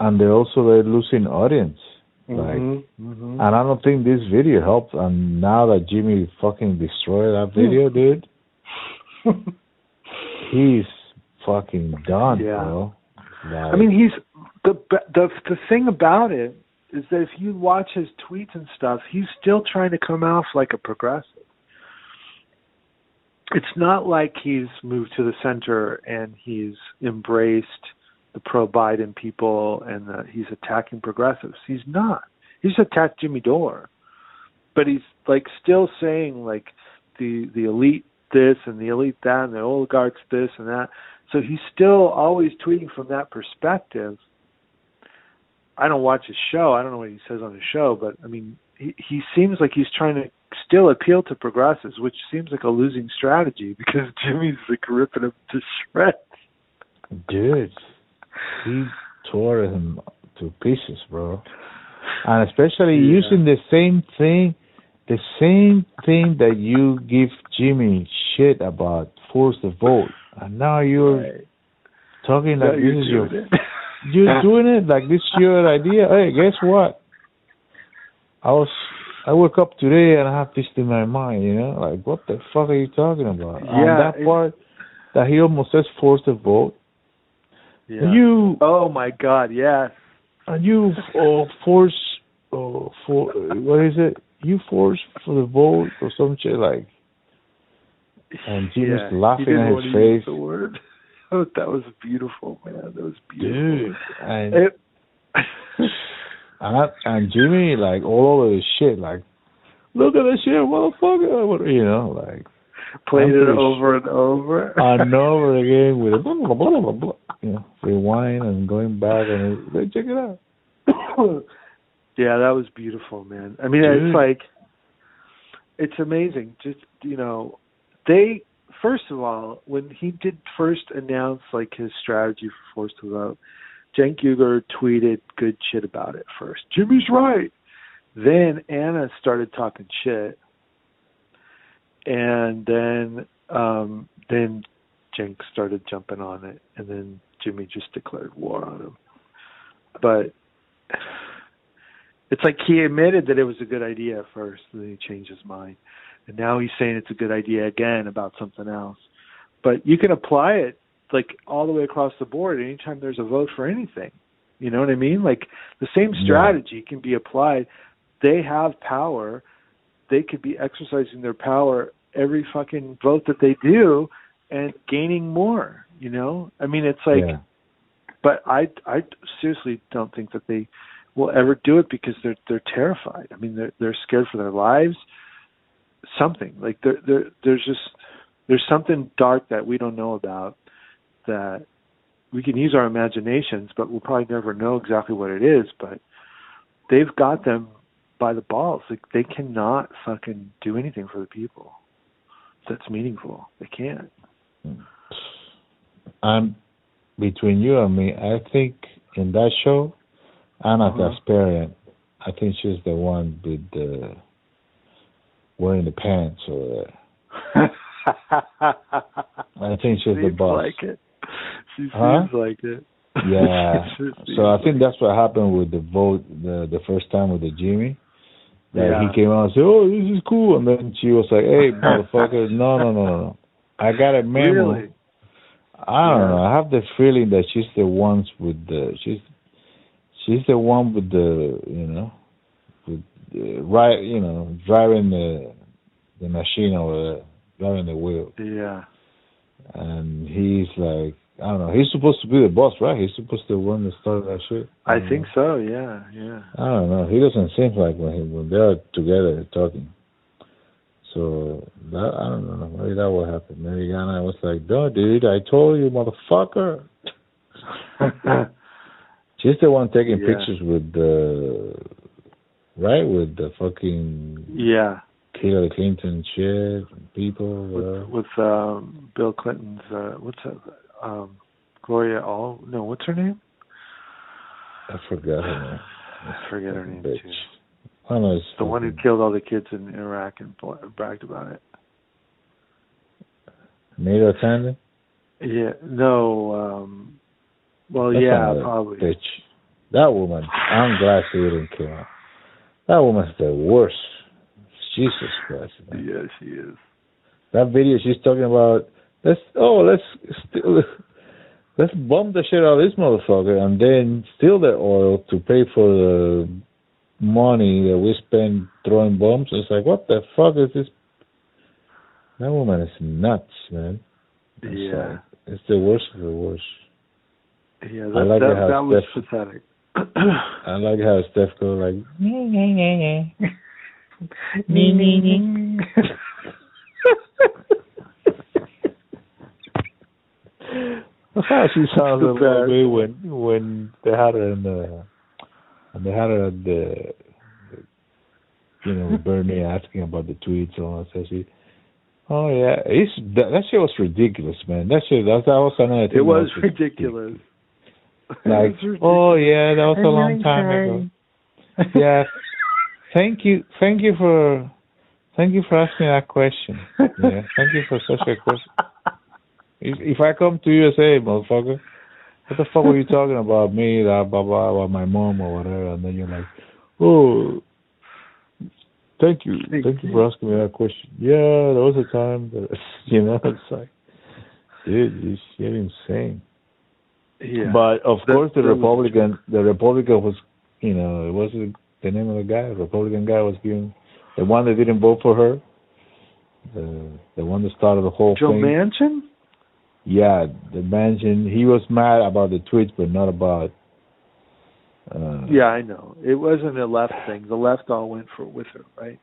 and they're also they're losing audience. Like, mm-hmm. Mm-hmm. and I don't think this video helped. And now that Jimmy fucking destroyed that Hmm. video, dude, he's fucking done, Yeah. bro. Like, I mean, he's the the the thing about it is that if you watch his tweets and stuff, he's still trying to come off like a progressive. It's not like he's moved to the center and he's embraced the pro Biden people and that he's attacking progressives. He's not. He's attacked Jimmy Dore, but he's like still saying like the the elite this and the elite that and the oligarchs this and that. So he's still always tweeting from that perspective. I don't watch his show. I don't know what he says on his show, but I mean, he he seems like he's trying to still appeal to progressives, which seems like a losing strategy because Jimmy's like ripping him to shreds. dude, he tore him to pieces, bro. And especially Yeah. using the same thing, the same thing that you give Jimmy shit about, force the vote, and now you're Right. talking like you're this is your doing it. you're doing it like this is your idea. Hey, guess what? I was I woke up today and I have this in my mind, you know, like what the fuck are you talking about? Yeah, and that it- part that he almost says force the vote. Yeah. You Oh my God! Yes. and you uh, force uh, for what is it? You force for the vote or some shit like. And Jimmy's yeah. laughing he didn't at his want to use face. The word. Oh, that was beautiful, man. That was beautiful. Dude, and It, and, and Jimmy like all over his shit, like, look at this shit, motherfucker, you know, like played it over and over. and over again with a blah blah blah blah blah, you know, rewind and going back and hey, check it out. yeah, that was beautiful, man. I mean, Dude. it's like it's amazing. Just you know, they first of all, when he did first announce like his strategy for Force to Vote, Cenk Uygur tweeted good shit about it first. Jimmy's right. Then Anna started talking shit, and then um then Cenk started jumping on it, and then Jimmy just declared war on him. But it's like he admitted that it was a good idea at first, and then he changed his mind, and now he's saying it's a good idea again about something else. But you can apply it like all the way across the board anytime there's a vote for anything. You know what I mean? Like the same Yeah. strategy can be applied. They have power. They could be exercising their power every fucking vote that they do and gaining more, you know? I mean it's like yeah. but I I seriously don't think that they will ever do it because they're they're terrified. I mean they're they're scared for their lives. Something like there there there's just there's something dark that we don't know about that we can use our imaginations, but we'll probably never know exactly what it is. But they've got them by the balls. Like they cannot fucking do anything for the people that's meaningful. They can't. Hmm. And between you and me, I think in that show, Anna. Uh-huh. Kasparian, I think she's the one with the wearing the pants or I think she's the Seems boss. like it. She Huh? seems like it. Yeah. So I think that's what happened with the vote the the first time with the Jimmy. That Yeah. he came out and said, "Oh, this is cool," and then she was like, "Hey, motherfucker, no, no, no, no, I got a memo." Really? I don't Yeah. know. I have the feeling that she's the ones with the she's she's the one with the you know the, right you know driving the the machine or driving the wheel, Yeah. and he's like I don't know. He's supposed to be the boss, right? He's supposed to one that started that shit. I don't think know. so. Yeah. Yeah. I don't know. He doesn't seem like when he, when they're together talking. So that I don't know. Maybe that will happen. Maybe Ghana was like, "No, dude, I told you, motherfucker." She's the one taking Yeah. pictures with the right with the fucking yeah, Hillary Clinton shit and people. with with um, Bill Clinton's uh, what's that? Um, Gloria All no, what's her name? I forgot her name. I forget her name Bitch. too. I know it's The one who killed all the kids in Iraq and bragged about it. Neera Tanden? Yeah, no. um Well, That's yeah, probably. Bitch. That woman, I'm glad she didn't kill her. That woman's the worst. Jesus Christ. man. Yeah, she is. That video she's talking about, let's, oh, let's, steal, let's bomb the shit out of this motherfucker and then steal the oil to pay for the money that we spend throwing bombs. It's like, what the fuck is this? That woman is nuts, man. It's Yeah, like- it's the worst of the worst. yeah. I That like that, that was Steph- pathetic. I like how Steph goes like, "Nee, nee, nee, nee." Nee, nee, nee. That's how she sounds a little bit when when they had her in the when they had her at the, the you know Bernie asking about the tweets and all that. So she, oh yeah, it's that, that shit was ridiculous, man. That shit that, that was another thing. it was that ridiculous. Like, oh yeah, that was a long time ago. yeah. Thank you. Thank you for. Thank you for asking that question. Yeah. Thank you for such a question. If, if I come to USA, motherfucker, what the fuck were you talking about me, that blah blah, about my mom or whatever, and then you're like, oh, thank you, Thank thank you for asking me that question. Yeah, there was a time that you know, it's like, dude, you you're insane. Yeah. But of course, the Republican, the Republican was, you know, it was the name of the guy. The Republican guy was giving the one that didn't vote for her, the the one that started the whole Joe thing. Joe Manchin? Yeah, the mansion. He was mad about the tweets, but not about. Uh, Yeah, I know. It wasn't a left thing. The left all went for with her, right?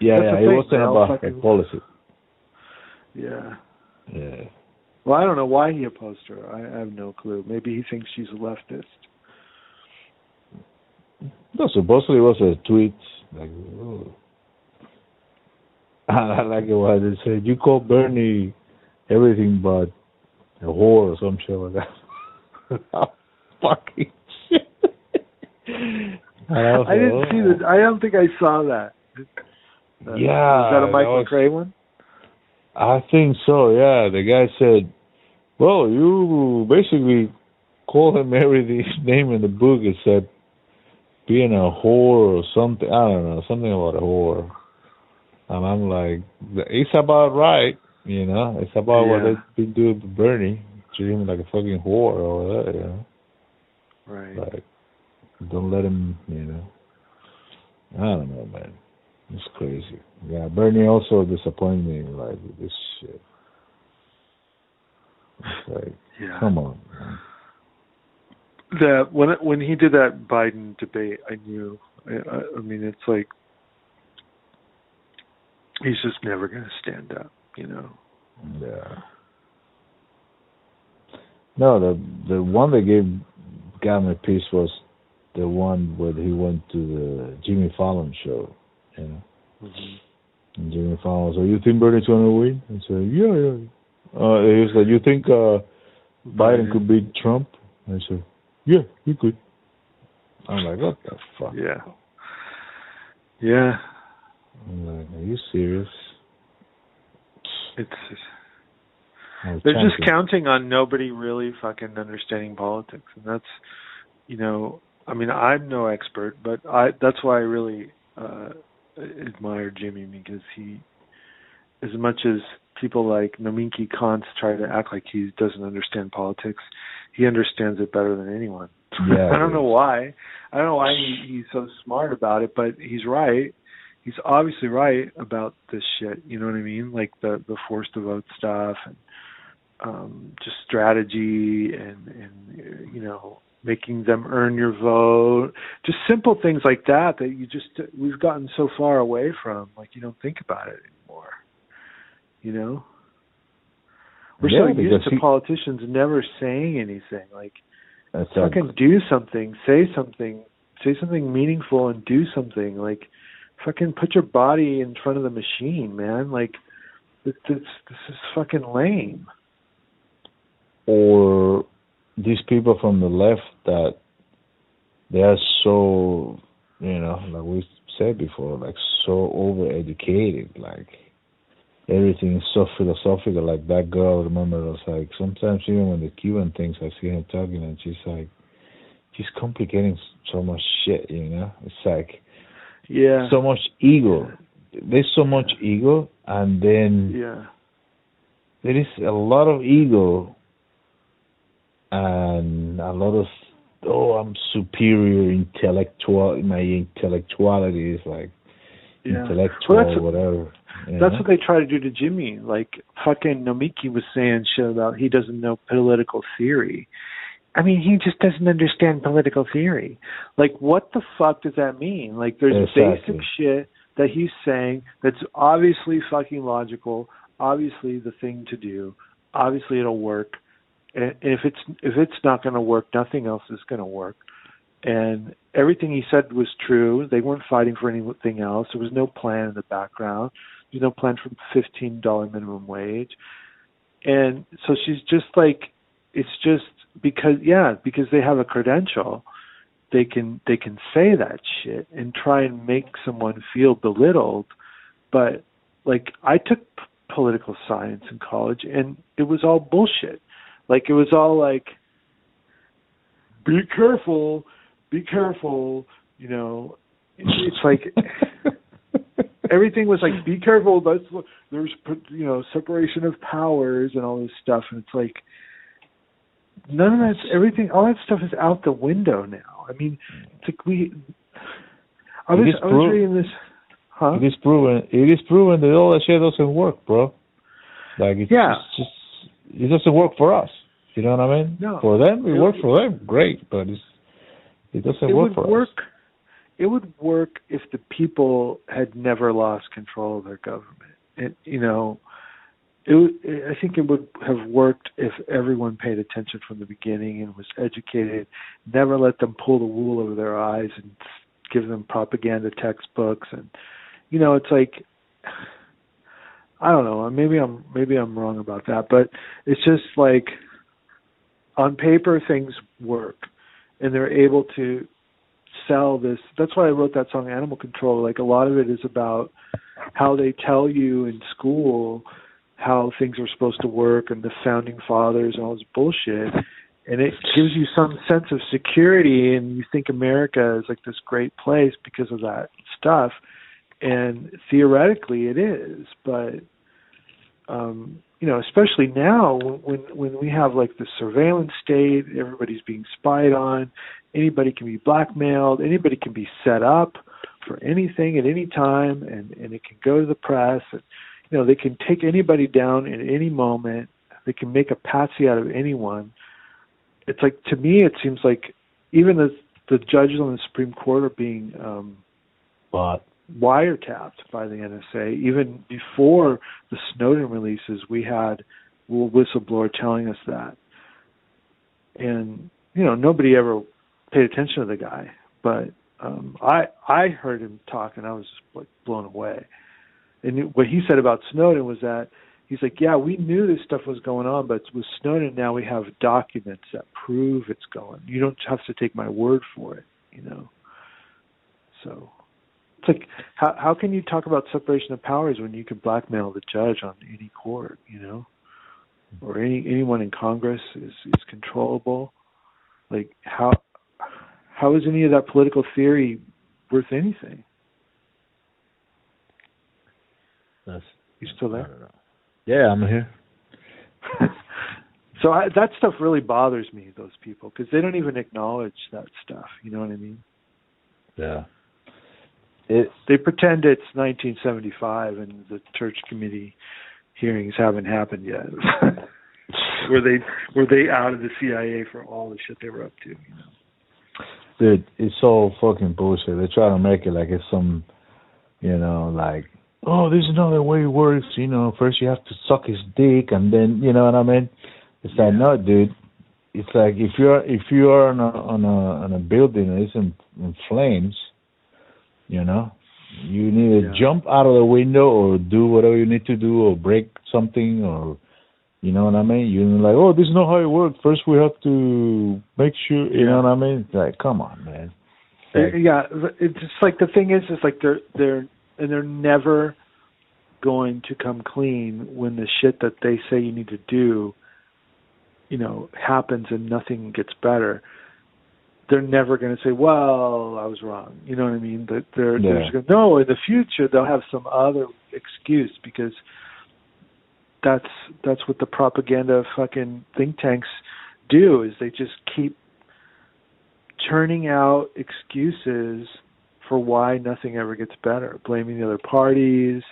yeah, That's yeah. It wasn't about her policy. Yeah. Yeah. Well, I don't know why he opposed her. I, I have no clue. Maybe he thinks she's a leftist. No, supposedly it was a tweet. Like, oh. I like it when they said you call Bernie everything but a whore or some shit like that. Fucking shit. I, I didn't see oh. that. I don't think I saw that. Uh, Yeah, Is that a Michael was- Cray one? I think so. Yeah, the guy said, "Well, you basically call him every name in the book except being a whore or something. I don't know, something about a whore." And I'm like, "It's about right, you know. It's about what they've been doing to Bernie, treat him like a fucking whore or that, you know. Right. Like, don't let him, you know. I don't know, man. It's crazy. Yeah, Bernie also disappointed me like with this shit. Like, Yeah. come on, man. That when it- when he did that Biden debate, I knew. I, I, I mean, it's like he's just never going to stand up. You know. Yeah. No, the the one that gave got me peace was the one where he went to the Jimmy Fallon show. You know, mm-hmm. and Jimmy Fallon was "You think Bernie's gonna win?" I said, "Yeah, yeah." Uh, he was like, "You think uh, Biden could beat Trump?" I said, "Yeah, he could." I'm like, "What the fuck?" Yeah. Yeah. I'm like, "Are you serious?" It's they're just counting on nobody really fucking understanding politics, and that's you know, I mean, I'm no expert, but I that's why I really uh admire Jimmy because he, as much as people like Nomiki Konst try to act like he doesn't understand politics, he understands it better than anyone. Yeah, I don't know why. I don't know why he, he's so smart about it, but he's right. He's obviously right about this shit. You know what I mean? Like the the forced to vote stuff and um just strategy and and you know making them earn your vote, just simple things like that that you just we've gotten so far away from. Like you don't think about it. You know, we're Yeah, so used to he- politicians never saying anything. Like That's fucking do something, say something, say something meaningful, and do something. Like fucking put your body in front of the machine, man. Like this this, this is fucking lame. or these people from the left that they are so you know like we said before like so overeducated like everything is so philosophical like that girl remember was like sometimes even when the cuban things i see her talking and she's like she's complicating so much shit you know it's like Yeah. so much ego there's so much ego and then yeah. there is a lot of ego and a lot of oh I'm superior intellectual my intellectuality is like Yeah. intellectual Well, whatever That's what they try to do to Jimmy. Like fucking Nomiki was saying shit about he doesn't know political theory. I mean, he just doesn't understand political theory. Like, what the fuck does that mean? Like, there's Exactly. basic shit that he's saying that's obviously fucking logical, obviously the thing to do, obviously it'll work. And if it's if it's not going to work, nothing else is going to work. And everything he said was true. They weren't fighting for anything else. There was no plan in the background. There's know, plan for fifteen dollar minimum wage. And so she's just like it's just because yeah, because they have a credential, they can they can say that shit and try and make someone feel belittled. But like I took p- political science in college and it was all bullshit. Like it was all like be careful, be careful, you know. It's like everything was like be careful that's there's you know separation of powers and all this stuff and it's like none of that's everything all that stuff is out the window now. I mean it's like we i was i was reading this huh? It is proven it is proven that all that shit doesn't work bro. Like it's Yeah. just, just it doesn't work for us. You know what I mean? No. for them it It- works for them great but it's it doesn't it work would for work us it would work if the people had never lost control of their government. It you know it I think it would have worked if everyone paid attention from the beginning and was educated, never let them pull the wool over their eyes and give them propaganda textbooks. And you know it's like I don't know, maybe I'm maybe I'm wrong about that, but it's just like on paper things work and they're able to sell this. That's why I wrote that song Animal Control. Like a lot of it is about how they tell you in school how things are supposed to work and the founding fathers and all this bullshit. And it gives you some sense of security and you think America is like this great place because of that stuff. And theoretically it is. But um you know especially now when when we have like the surveillance state everybody's being spied on anybody can be blackmailed. Anybody can be set up for anything at any time and and it can go to the press. And you know they can take anybody down at any moment. They can make a patsy out of anyone. It's like to me it seems like even the the judges on the supreme court are being um but wiretapped by the NSA. Even before the Snowden releases, we had a whistleblower telling us that. And you know, nobody ever paid attention to the guy, but um I I heard him talk and I was just like blown away. And what he said about Snowden was that he's like, yeah, we knew this stuff was going on, but with Snowden now we have documents that prove it's going. You don't have to take my word for it, you know. So it's like how how can you talk about separation of powers when you can blackmail the judge on any court, you know, or any anyone in Congress is is controllable? Like how how is any of that political theory worth anything? that's You still there? Yeah, I'm here. so I, that stuff really bothers me. Those people because they don't even acknowledge that stuff. You know what I mean? Yeah. It They pretend it's 1975 and the church committee hearings haven't happened yet. were they were they out of the CIA for all the shit they were up to? You know. Dude, it's all fucking bullshit. They try to make it like it's some, you know, like, oh, there's another way it works. You know, first you have to suck his dick, and then, you know what I mean? It's like, no, dude. It's like if you're if you are on a on a on a building it's in, in flames, you know, you need to Yeah. jump out of the window or do whatever you need to do or break something or you know what I mean? You're like, oh, this is not how it works. First, we have to make sure. You know what I mean? It's like, come on, man. Yeah, it's just like the thing is, is like they're they're and they're never going to come clean when the shit that they say you need to do, you know, happens and nothing gets better. They're never going to say, "Well, I was wrong." You know what I mean? That they're, they're Yeah. just going, no. In the future, they'll have some other excuse because that's that's what the propaganda fucking think tanks do. Is they just keep churning out excuses for why nothing ever gets better, blaming the other parties,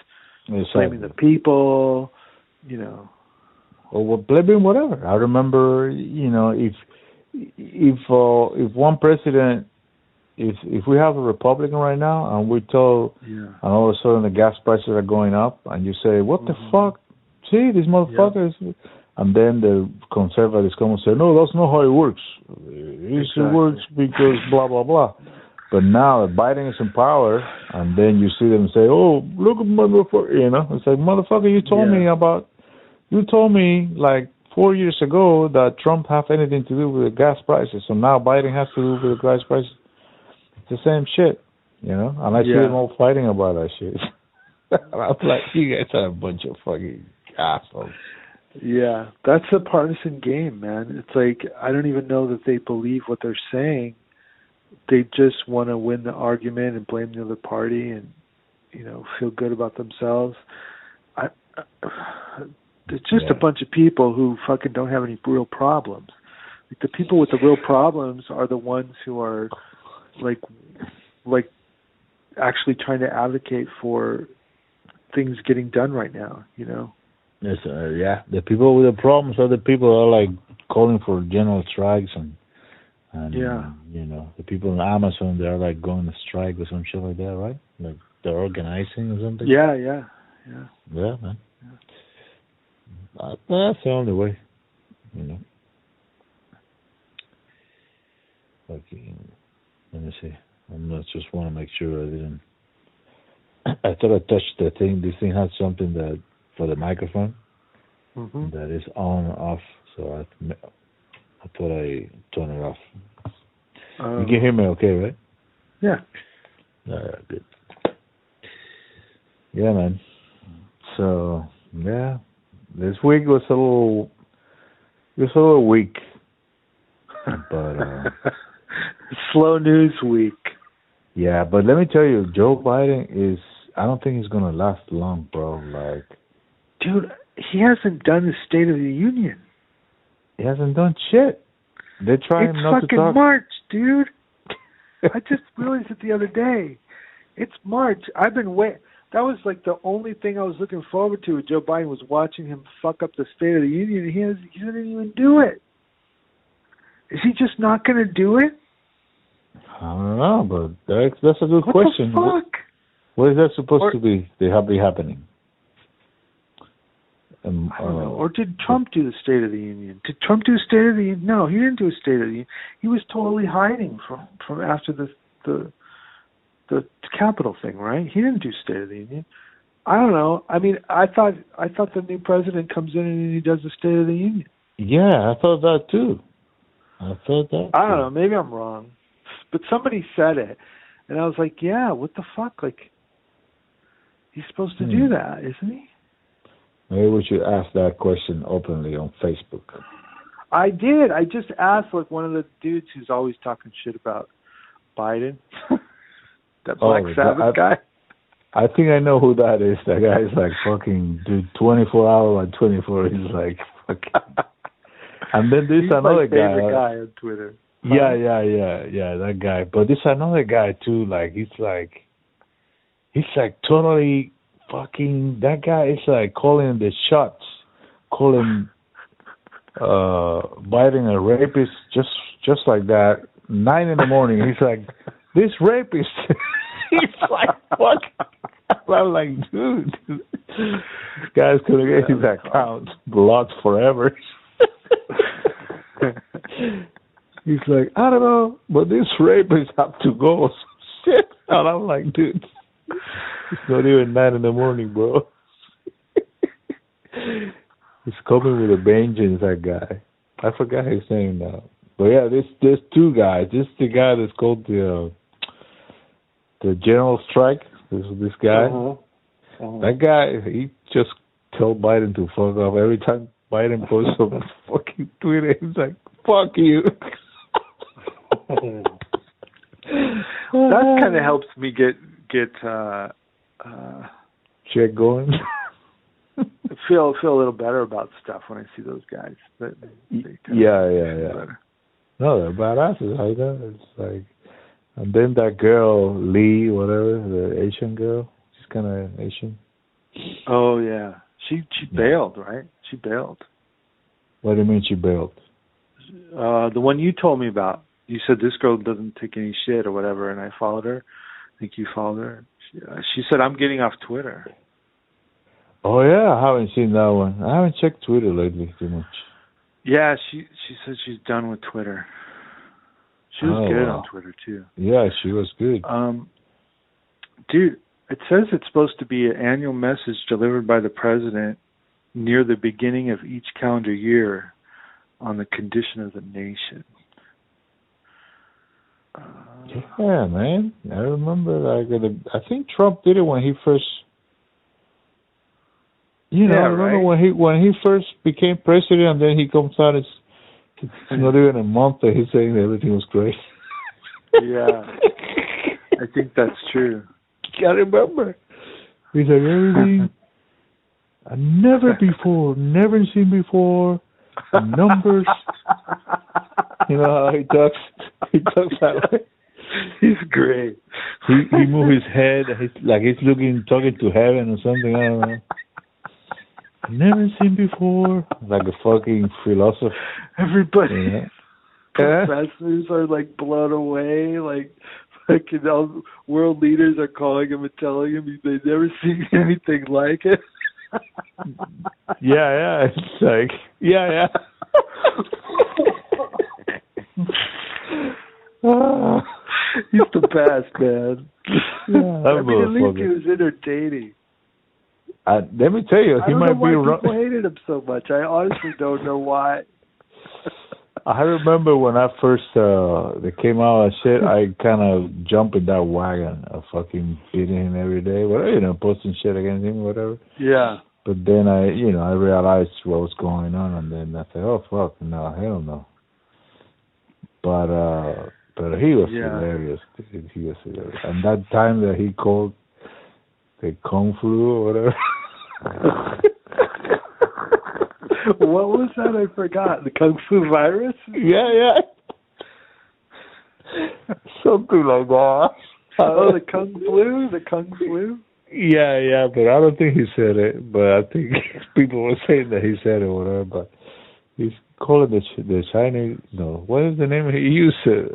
blaming the people, you know. or well, blaming whatever. I remember, you know, if if uh, if one president, if if we have a Republican right now and we tell, Yeah. and all of a sudden the gas prices are going up, and you say, what the Mhm. fuck? See, these motherfuckers. And then the conservatives come and say, no, that's not how it works. It Exactly. works because blah blah blah. But now that Biden is in power, and then you see them say, "Oh, look at motherfucker," you know, it's like motherfucker, you told Yeah. me about, you told me like four years ago that Trump have anything to do with the gas prices, so now Biden has to do with the gas prices. It's the same shit, you know. And I see them all fighting about that shit. and I'm like, you guys are a bunch of fucking assholes. Yeah, that's a partisan game, man. It's like I don't even know that they believe what they're saying. They just want to win the argument and blame the other party and you know feel good about themselves. I, it's just a bunch of people who fucking don't have any real problems. Like the people with the real problems are the ones who are like like actually trying to advocate for things getting done right now, you know. Yes, uh, yeah. The people with the problems are the people who are like calling for general strikes and and Yeah. you know the people in Amazon they are like going to strike or some shit like that, right? Like they're organizing or something. Yeah, yeah, yeah. Yeah, man. That, that's the only way, you know. Okay, let me see. I'm not just want to make sure I didn't. I thought I touched the thing. This thing has something that for the microphone hmm that is on and off. So I, I thought I turned it off. Um, you can hear me, okay, right? yeah. Yeah, good. Yeah, man. So yeah, this week was a little, it was a little weak, but uh, Slow news week. yeah. But let me tell you, Joe Biden is. I don't think he's gonna last long, bro. Like Dude, he hasn't done the State of the Union. he hasn't done shit. They're trying it's not to talk. It's fucking. March, dude. I just realized it the other day. It's March. I've been wait. That was like the only thing I was looking forward to with Joe Biden was watching him fuck up the State of the Union. He has, he didn't even do it. Is he just not going to do it? I don't know, but that's that's a good What question. the fuck? What is that supposed Or- to be? They have be happening. Um, I don't know. uh, Or did Trump do the State of the Union? Did Trump do State of the Union? No, he didn't do a State of the Union. He was totally hiding from from after the the the Capitol thing, right? He didn't do State of the Union. I don't know. I mean, I thought I thought the new president comes in and he does the State of the Union. yeah, I thought that too. I thought that. I don't know. Maybe I'm wrong, but somebody said it, and I was like, yeah. What the fuck? Like, he's supposed to do Hmm. that, isn't he? Maybe we should ask that question openly on Facebook. I did. I just asked like one of the dudes who's always talking shit about Biden. that Oh, Black that- Sabbath I- guy. I think I know who that is. That guy is like fucking dude, twenty four hour by twenty four. He's like fucking. And then there's He's another my favorite guy. guy on Twitter. Yeah, yeah, yeah, yeah. That guy. But there's another guy too. Like he's like, he's like totally fucking. That guy is like calling the shots, calling uh Biden a rapist, just just like that. nine in the morning. He's like, this rapist. he's like, what? I'm like, dude, this guy's gonna get his account blocked forever. he's like, I don't know, but this rapists have to go. Shit. And I'm like, dude, it's not even nine in the morning, bro. He's coming with a vengeance, that guy. I forgot his name now. But yeah, this there's two guys. This is the guy that's called the uh, the General Strike. This this guy. Uh-huh. Uh-huh. That guy, he just told Biden to fuck off every time Biden posts on fucking Twitter. He's like, "Fuck you." that kind of helps me get get uh uh check going. feel feel a little better about stuff when I see those guys. That they yeah, yeah, yeah. better. No, they're badasses. I know. It's like, and then that girl Lee, whatever, the Asian girl. She's kind of Asian. Oh yeah, she she Yeah. bailed, right? She bailed. What do you mean she bailed? Uh the one you told me about. You said this girl doesn't take any shit or whatever, and I followed her. I think you followed her. She, uh, she said, "I'm getting off Twitter." Oh yeah, I haven't seen that one. I haven't checked Twitter lately too much. Yeah, she she said she's done with Twitter. She was Oh, good wow. on Twitter too. Yeah, she was good. Um, dude, it says it's supposed to be an annual message delivered by the president near the beginning of each calendar year on the condition of the nation. Yeah, man. I remember like I think Trump did it when he first you know, Yeah, I remember right. when he when he first became president and then he comes out it's it's not even a month that he's saying that everything was great. Yeah. I think that's true. I remember. He's like everything I never before, never seen before. The numbers you know how he talks he talks that way. He's great. He he moves his head he's like he's looking talking to heaven or something, I don't know. Never seen before. Like a fucking philosopher. Everybody, You know? Yeah. professors are like blown away. Like fucking all world leaders are calling him and telling him they've never seen anything like it. Yeah, yeah. It's like yeah, yeah. He's the best, man. Yeah, I mean, at least he was entertaining. Uh, let me tell you, I he might be why people hated him so much. I honestly don't know why. I remember when I first uh they came out and shit, I kind of jumped in that wagon of fucking beating him every day, whatever, you know, posting shit against him, whatever. Yeah. But then I, you know, I realized what was going on, and then I said, "Oh fuck, no, hell no." But uh, but he was Yeah. hilarious. He was hilarious. And that time that he called the kung flu or whatever. what was that? I forgot. The Kung Fu virus? yeah, yeah. Something like that. Oh, the Kung Flu? The Kung Flu? Yeah, yeah, but I don't think he said it. But I think people were saying that he said it, or whatever. But he's calling the Ch- the Chinese. No, what is the name? He used uh,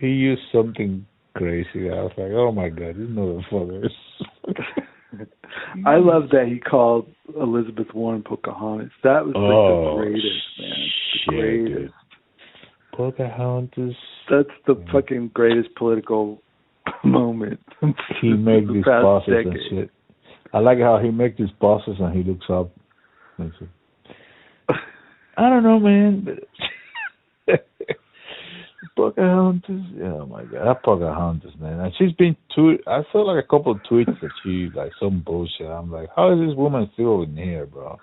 he used something crazy. I was like, oh my god, this motherfucker. I love that he called Elizabeth Warren Pocahontas. That was like oh, the greatest, man. The shit, greatest. dude. Pocahontas. That's the Yeah. fucking greatest political moment. He make The these bosses and shit. I like how he make these bosses and he looks up. I don't know, man. But Pocahontas, oh my god, that Pocahontas, man. And she's been tweet. I saw like a couple of tweets that she like some bullshit. I'm like, how is this woman still in here, bro?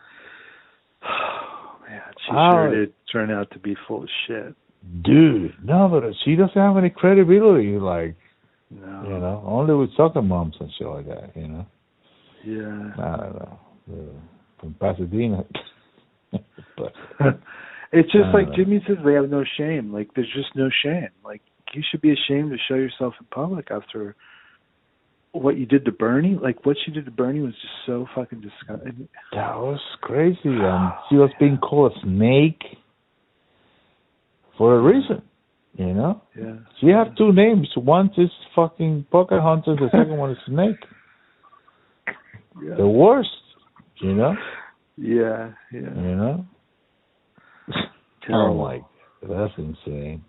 Oh man, she How- sure did turn out to be full of shit. Dude, no, but she doesn't have any credibility. Like, No. you know, only with soccer moms and shit like that. You know, Yeah. I don't know. Uh, from Pasadena. it's just like know. Jimmy says, they have no shame. Like there's just no shame. Like you should be ashamed to show yourself in public after what you did to Bernie. Like what she did to Bernie was just so fucking disgusting. That was crazy. And she was being called a snake for a reason. You know? Yeah. So you have two names. One is fucking Pocahontas, the second one is Snake. Yeah. The worst. You know? Yeah. Yeah. You know? Oh my that's insane.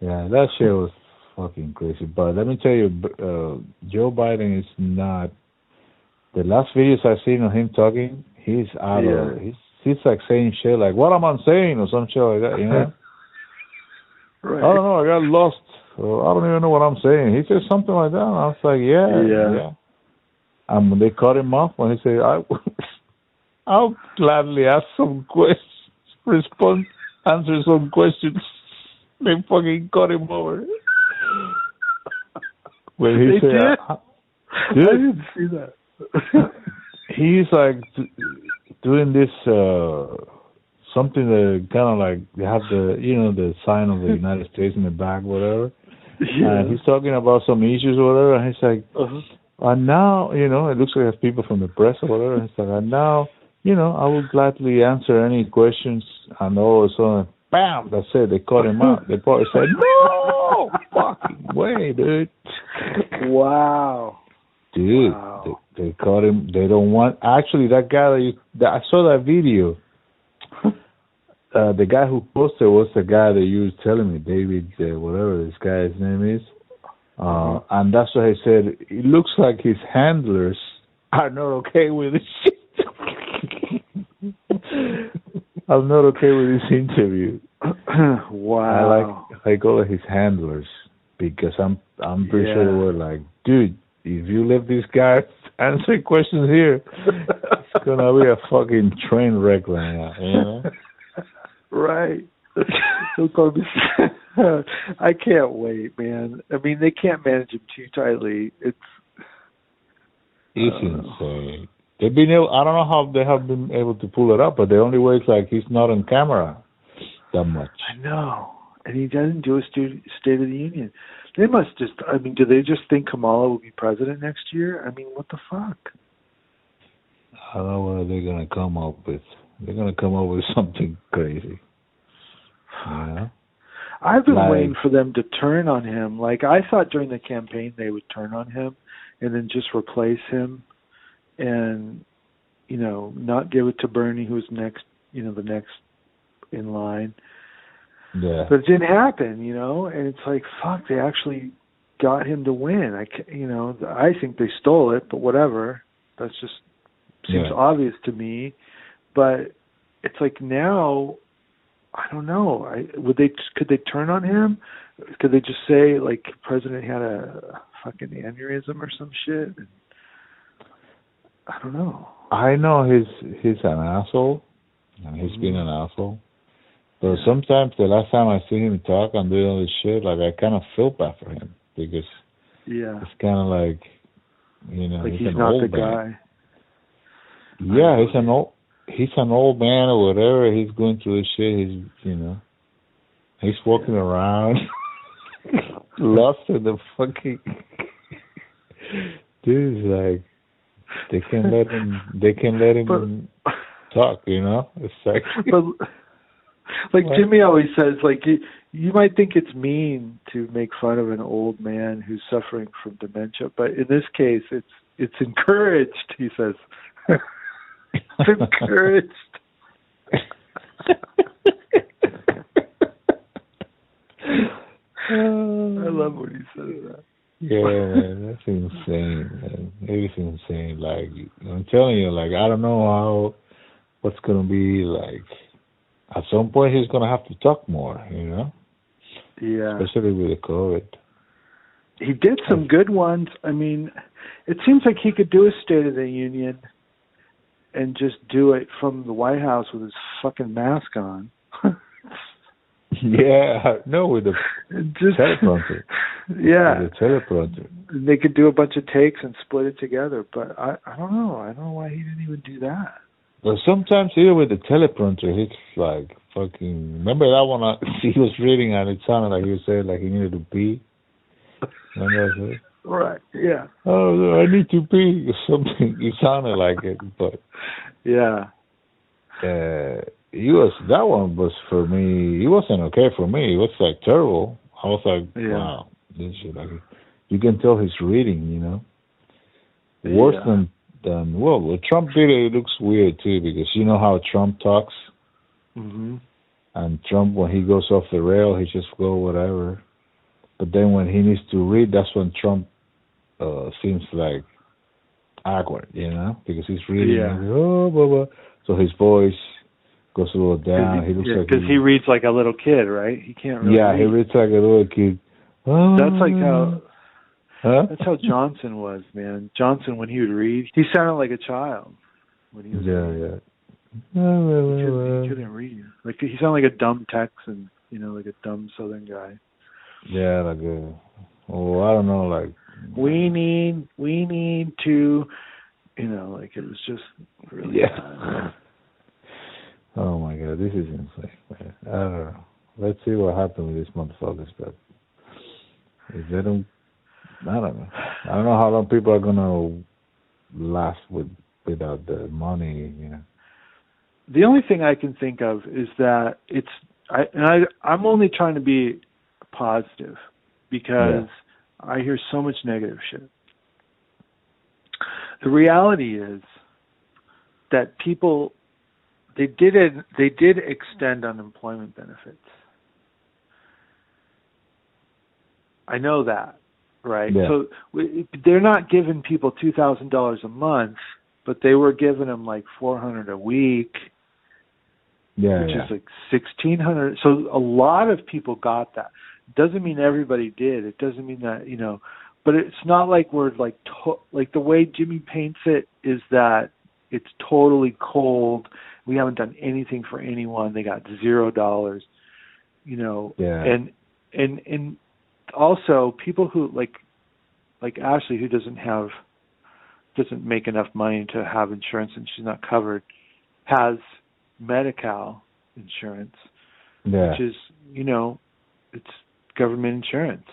Yeah, that shit was fucking crazy. But let me tell you, uh, Joe Biden is not. The last videos I've seen of him talking, he's out Yeah. of. He's he's like saying shit like, "What am I saying?" or some shit like that. You know? Right. I don't know. I got lost. Or I don't even know what I'm saying. He said something like that, and I was like, "Yeah, Yeah. yeah." And when they cut him off, when he said, "I, I'll gladly ask some questions, respond, answer some questions," they fucking cut him over. When he They said, did? I- I didn't see that. he's like doing this uh something that kind of like they have the you know the sign of the United States in the back, whatever. yeah. And he's talking about some issues or whatever, and he's like, uh-huh. and now you know it looks like there's people from the press or whatever. And he's like, and now you know I will gladly answer any questions. And all of a sudden, bam! That's it. They cut him out. They probably said, no fucking way, dude. Wow. Dude, Wow. they, they caught him. They don't want. Actually, that guy that, you, that I saw that video. Uh, the guy who posted was the guy that you were telling me, David, uh, whatever this guy's name is. Uh, and that's what I said. It looks like his handlers are not okay with this shit. I'm not okay with this interview. wow. I like I go to his handlers because I'm I'm pretty sure they were like, dude, if you let this guy answer questions here, it's gonna be a fucking train wreck right now, you know? right. I can't wait, man. I mean, they can't manage him too tightly. It's It's I uh, insane. They've been able I don't know how they have been able to pull it up, but the only way is like he's not on camera that much. I know, and he doesn't do a stu- State of the Union. They must just. I mean, do they just think Kamala will be president next year? I mean, what the fuck? I don't know what they're gonna come up with. They're gonna come up with something crazy. Know? I've been Like- waiting for them to turn on him. Like I thought during the campaign they would turn on him and then just replace him and you know, not give it to Bernie who's next, you know, the next in line. Yeah. But it didn't happen, you know, and it's like fuck, they actually got him to win. I ca you know, I think they stole it, but whatever. That's just seems Yeah. obvious to me. But it's like now I don't know. I would they could they turn on him? Could they just say like president had a fucking aneurysm or some shit? I don't know. I know he's he's an asshole, and he's mm-hmm. been an asshole. But Yeah. sometimes the last time I see him talk and do all this shit, like I kind of feel bad for him because Yeah. it's kind of like, you know, Like he's, he's an not old the man. guy. Yeah, he's an old he's an old man or whatever. He's going through this shit. He's you know, he's walking around lost in the fucking. Dude, it's like they can let him. They can let him But talk. You know, it's like. but like What? Jimmy always says, like you you might think it's mean to make fun of an old man who's suffering from dementia, but in this case, it's it's encouraged. He says, it's encouraged. I love when he says that. Yeah, man, that's insane. Man. It is insane. Like I'm telling you, like I don't know how what's gonna be like. At some point, he's gonna have to talk more. You know, Yeah. especially with the COVID. he did some good ones. I mean, it seems like he could do a State of the Union and just do it from the White House with his fucking mask on. Yeah, no, with the just teleprompter. Yeah, with the teleprompter. they could do a bunch of takes and split it together. But I, I don't know. I don't know why he didn't even do that. But sometimes even with the teleprompter, it's like fucking. Remember that one? I, he was reading and it sounded like he was saying like he needed to pee. Remember that? Right. Yeah. Oh, I need to pee or something. It sounded like it, but Yeah. uh he was that one was for me. It wasn't okay for me. It was like terrible. I was like, Yeah. wow, this shit. Like, you can tell he's reading. You know, worse Yeah. than than well, what Trump did. It looks weird too because you know how Trump talks, hmm and Trump when he goes off the rail, he just go whatever. But then when he needs to read, that's when Trump uh seems like awkward, you know, because he's reading. Yeah. he's, oh, blah, blah. So his voice goes a little down. he looks yeah, like because he reads like a little kid, right? He can't really. yeah, read. he reads like a little kid. That's like how Huh? that's how Johnson was, man. Johnson when he would read, he sounded like a child when he was Yeah, reading. yeah. He couldn't, he couldn't read. Like he sounded like a dumb Texan, you know, like a dumb Southern guy. Yeah, like a. Oh, I don't know, like. We need, we need to, you know, like it was just really Yeah. Oh my god, this is insane. Man. I don't know. Let's see what happens with these motherfuckers, but if they don't, I don't know. I don't know how long people are gonna last with without the money. You know. The only thing I can think of is that it's, I, and I, I'm only trying to be positive because I hear so much negative shit. The reality is that people they did it, they did extend unemployment benefits. I know that, right? Yeah. So we, they're not giving people two thousand dollars a month, but they were giving them like four hundred a week, Yeah, which yeah. is like sixteen hundred. So a lot of people got that. Doesn't mean everybody did. It doesn't mean that you know, but it's not like we're like to- like the way Jimmy paints it is that it's totally cold. We haven't done anything for anyone. They got zero dollars. You know, Yeah. and and and also people who like like Ashley who doesn't have doesn't make enough money to have insurance and she's not covered has Medi-Cal insurance, yeah. which is you know it's government insurance.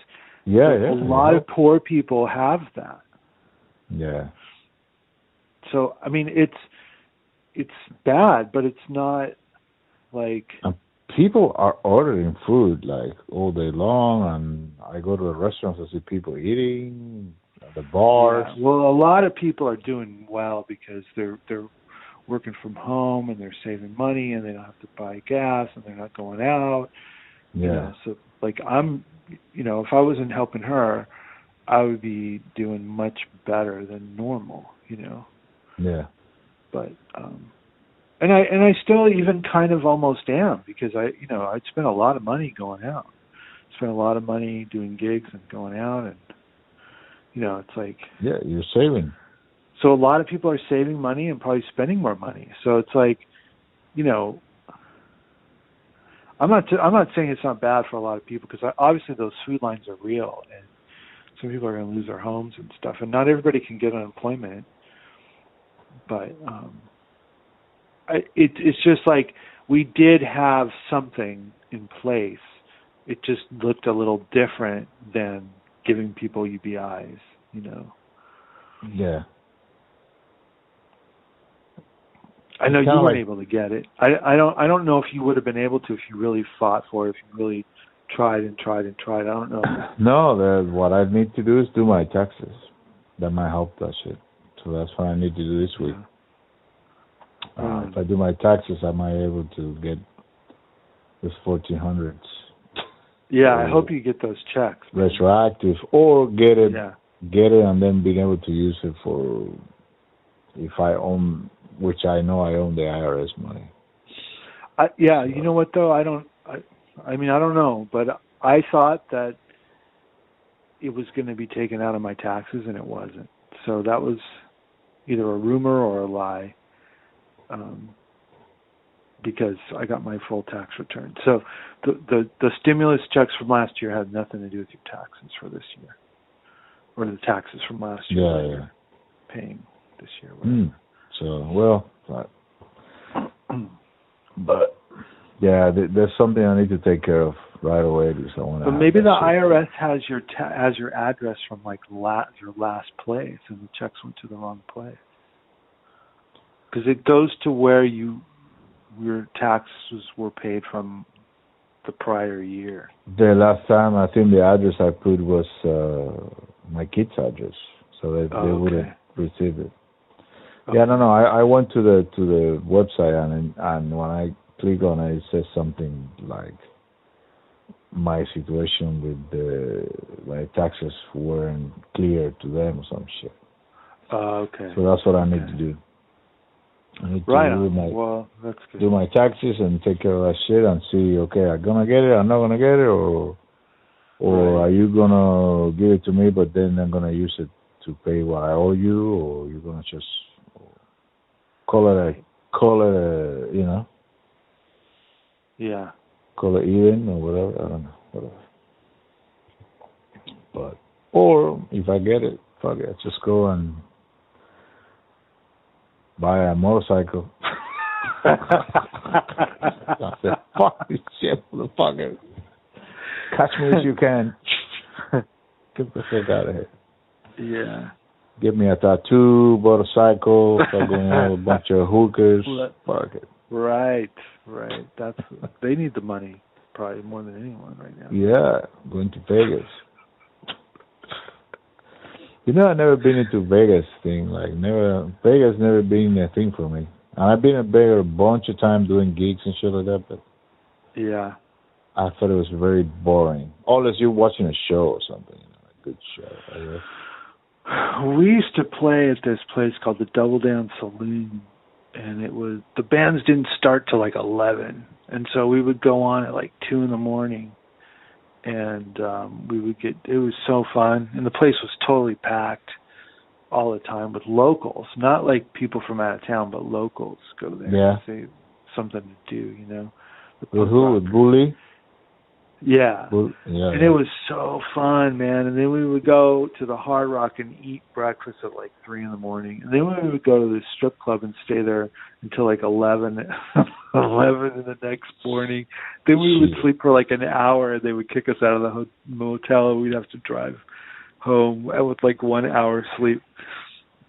yeah, But yeah. a lot of poor people have that. Yeah. So I mean it's it's bad, but it's not like people are ordering food like all day long and I go to the restaurants and see people eating at the bars. Yeah. Well, a lot of people are doing well because they're they're working from home and they're saving money and they don't have to buy gas and they're not going out. you Yeah. know. So like I'm, you know, if I wasn't helping her, I would be doing much better than normal. You know, Yeah. But um and I and I still even kind of almost am because I you know I'd spent a lot of money going out, spent a lot of money doing gigs and going out and you know it's like Yeah, you're saving. so a lot of people are saving money and probably spending more money. So it's like, you know, I'm not I'm not saying it's not bad for a lot of people because obviously those food lines are real and some people are going to lose their homes and stuff, and not everybody can get unemployment. But um, I, it, it's just like we did have something in place. It just looked a little different than giving people UBIs, you know. Yeah. I know you weren't like- able to get it. I I don't I don't know if you would have been able to if you really fought for it, if you really tried and tried and tried. I don't know. No, the, what I need to do is do my taxes. That might help that shit. So that's what I need to do this week. Uh, Mm. if I do my taxes, am I might be able to get this fourteen hundreds Yeah, I hope you get those checks. man. retroactive, or get it, Yeah. get it, and then being able to use it for if I own, which I know I own the IRS money. I, yeah, you know what though? I don't. I, I mean, I don't know, but I thought that it was going to be taken out of my taxes, and it wasn't. So that was either a rumor or a lie, um, because I got my full tax return. So the the the stimulus checks from last year had nothing to do with your taxes for this year, or the taxes from last year. Yeah, yeah. Paying this year. Mm. So well, but, but yeah, th- there's something I need to take care of right away because I want to. But maybe the IRS has your ta- has your address from like la- your last place, and the checks went to the wrong place. Because it goes to where you your taxes were paid from the prior year. The last time I think the address I put was uh my kid's address, so they Oh, they wouldn't receive it. Yeah, no, no. I I went to the to the website and and when I click on it, it says something like my situation with the my taxes weren't clear to them or some shit. Oh, okay. So that's what I need Okay. to do. I need right to do my well, that's good. do my taxes and take care of that shit and see okay i'm gonna get it i'm not gonna get it or or Right. are you gonna give it to me but then i'm gonna use it to pay what i owe you or you're gonna just call it a call it a you know yeah. call it even or whatever i don't know whatever but or if i get it fuck it just go and buy a motorcycle I said, fuck this shit, motherfucker. Catch me if you can. Get the fuck out of here. yeah. Give me a tattoo, motorcycle, fucking a bunch of hookers. Fuck it. Right. Right. That's they need the money probably more than anyone right now. Yeah, going to Vegas. You know, I've never been into Vegas thing. Like, never, Vegas never been a thing for me. And I've been in Vegas a bunch of times doing gigs and shit like that, but Yeah. I thought it was very boring. Unless you're watching a show or something, you know, a good show, I guess. We used to play at this place called the Double Down Saloon, and it was the bands didn't start till like eleven, and so we would go on at like two in the morning, and um we would get. It was so fun, and the place was totally packed all the time with locals, not like people from out of town, but locals go there. Yeah. Something to do, you know. The who? With Bully? Yeah. Yeah. And it was so fun, man. And then we would go to the Hard Rock and eat breakfast at like three in the morning. And then we would go to the strip club and stay there until like eleven, eleven in the next morning. Then we would sleep for like an hour, and they would kick us out of the ho- motel, and we'd have to drive home with like one hour sleep.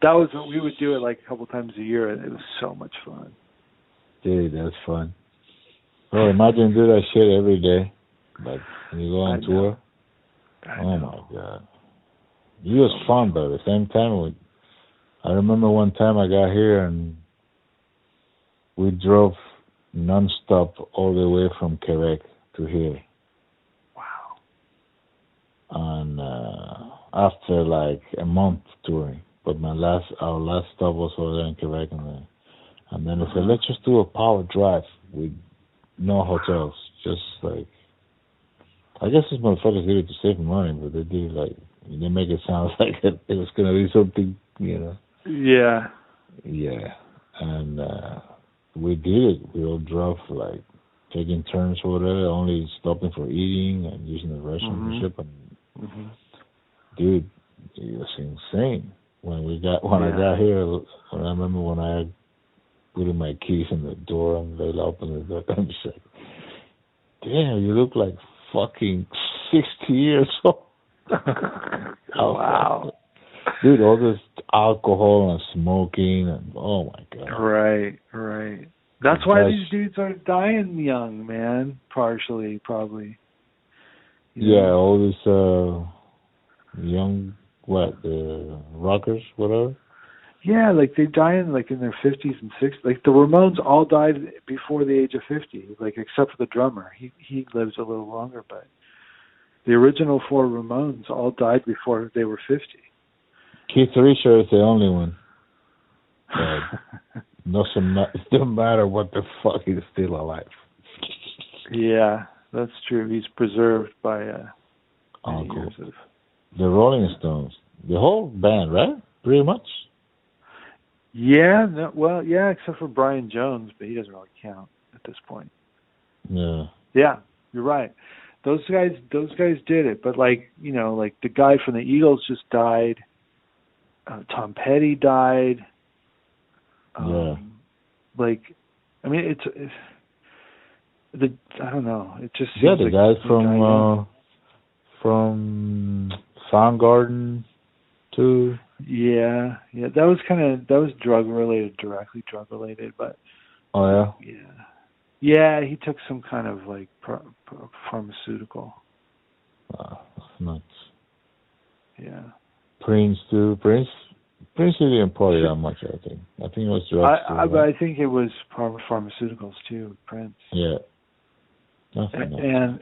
That was what we would do it like a couple times a year, and it was so much fun. Dude, that's fun. Oh, imagine do that shit every day. Like when you go on I tour. Oh know. my god. It was fun, but at the same time, we, I remember one time I got here and we drove nonstop all the way from Quebec to here. Wow. And uh, after like a month touring, but my last our last stop was over there in Quebec, and then and then they said let's just do a power drive with no hotels, just like I guess these motherfuckers did it to save money, but they did it like they make it sound like it, it was gonna be something, you know. Yeah. Yeah, and uh we did it. We all drove like taking turns or whatever, only stopping for eating and using the restroom Mhm. and shit. And hmm dude, it was insane. When we got when I got here, when I remember when I put in my keys in the door and they opened the door, I'm damn, you look like fucking sixty years old. Oh, wow. dude, all this alcohol and smoking and oh my god. Right, right. That's why these dudes are dying young, man. Partially, probably. You Yeah, know? all these uh young what, the rockers, whatever. Yeah, like they die in like in their fifties and sixties. Like the Ramones all died before the age of fifty, like except for the drummer. He he lives a little longer, but the original four Ramones all died before they were fifty. Keith Richards is the only one. Doesn't it doesn't matter what the fuck he's still alive. yeah, that's true. He's preserved by uh Uncle. years of The Rolling Stones. The whole band, right? Pretty much. Yeah, no, well, yeah, except for Brian Jones, but he doesn't really count at this point. Yeah. Yeah, you're right. Those guys, those guys did it, but like you know, like the guy from the Eagles just died. Uh, Tom Petty died. Um, Yeah. Like, I mean, it's, it's the I don't know. It just seems Yeah, the like guys from uh from Soundgarden too. Yeah, yeah, that was kind of that was drug related, directly drug related, but Oh yeah. yeah, Yeah, he took some kind of like pro, pharmaceutical. Wow, that's nuts. Yeah. Prince too. Prince Prince didn't party that much. I think. I think it was drugs. I, I, but I think it was pharma, pharmaceuticals too. Prince. Yeah. And, and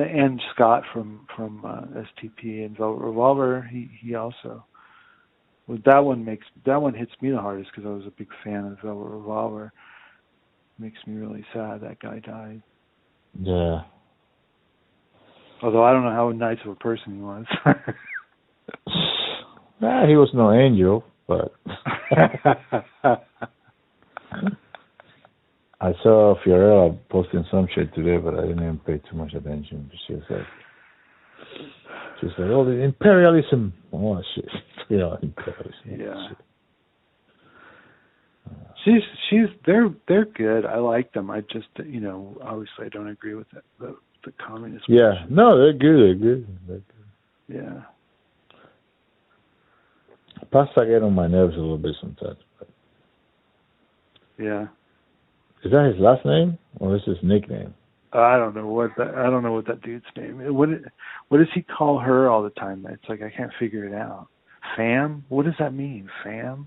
and Scott from from uh, STP and Velvet Revolver, he he also. Well, that one makes that one hits me the hardest because I was a big fan of Velvet Revolver. Makes me really sad that guy died. Yeah. Although I don't know how nice of a person he was. nah, he was no angel, but I saw Fiorella posting some shit today, but I didn't even pay too much attention. To she was like, was like, oh, the imperialism. Oh shit, you know, imperialism. Yeah. She's she's they're they're good. I like them. I just you know obviously I don't agree with it, the the communist. Yeah, no, they're good. They're good. They're good. Yeah. Pasta get on my nerves a little bit sometimes. But. Yeah. Is that his last name or is his nickname? Uh, I don't know what that. I don't know what that dude's name. Is. What what does he call her all the time? It's like I can't figure it out. Fam? What does that mean? Fam?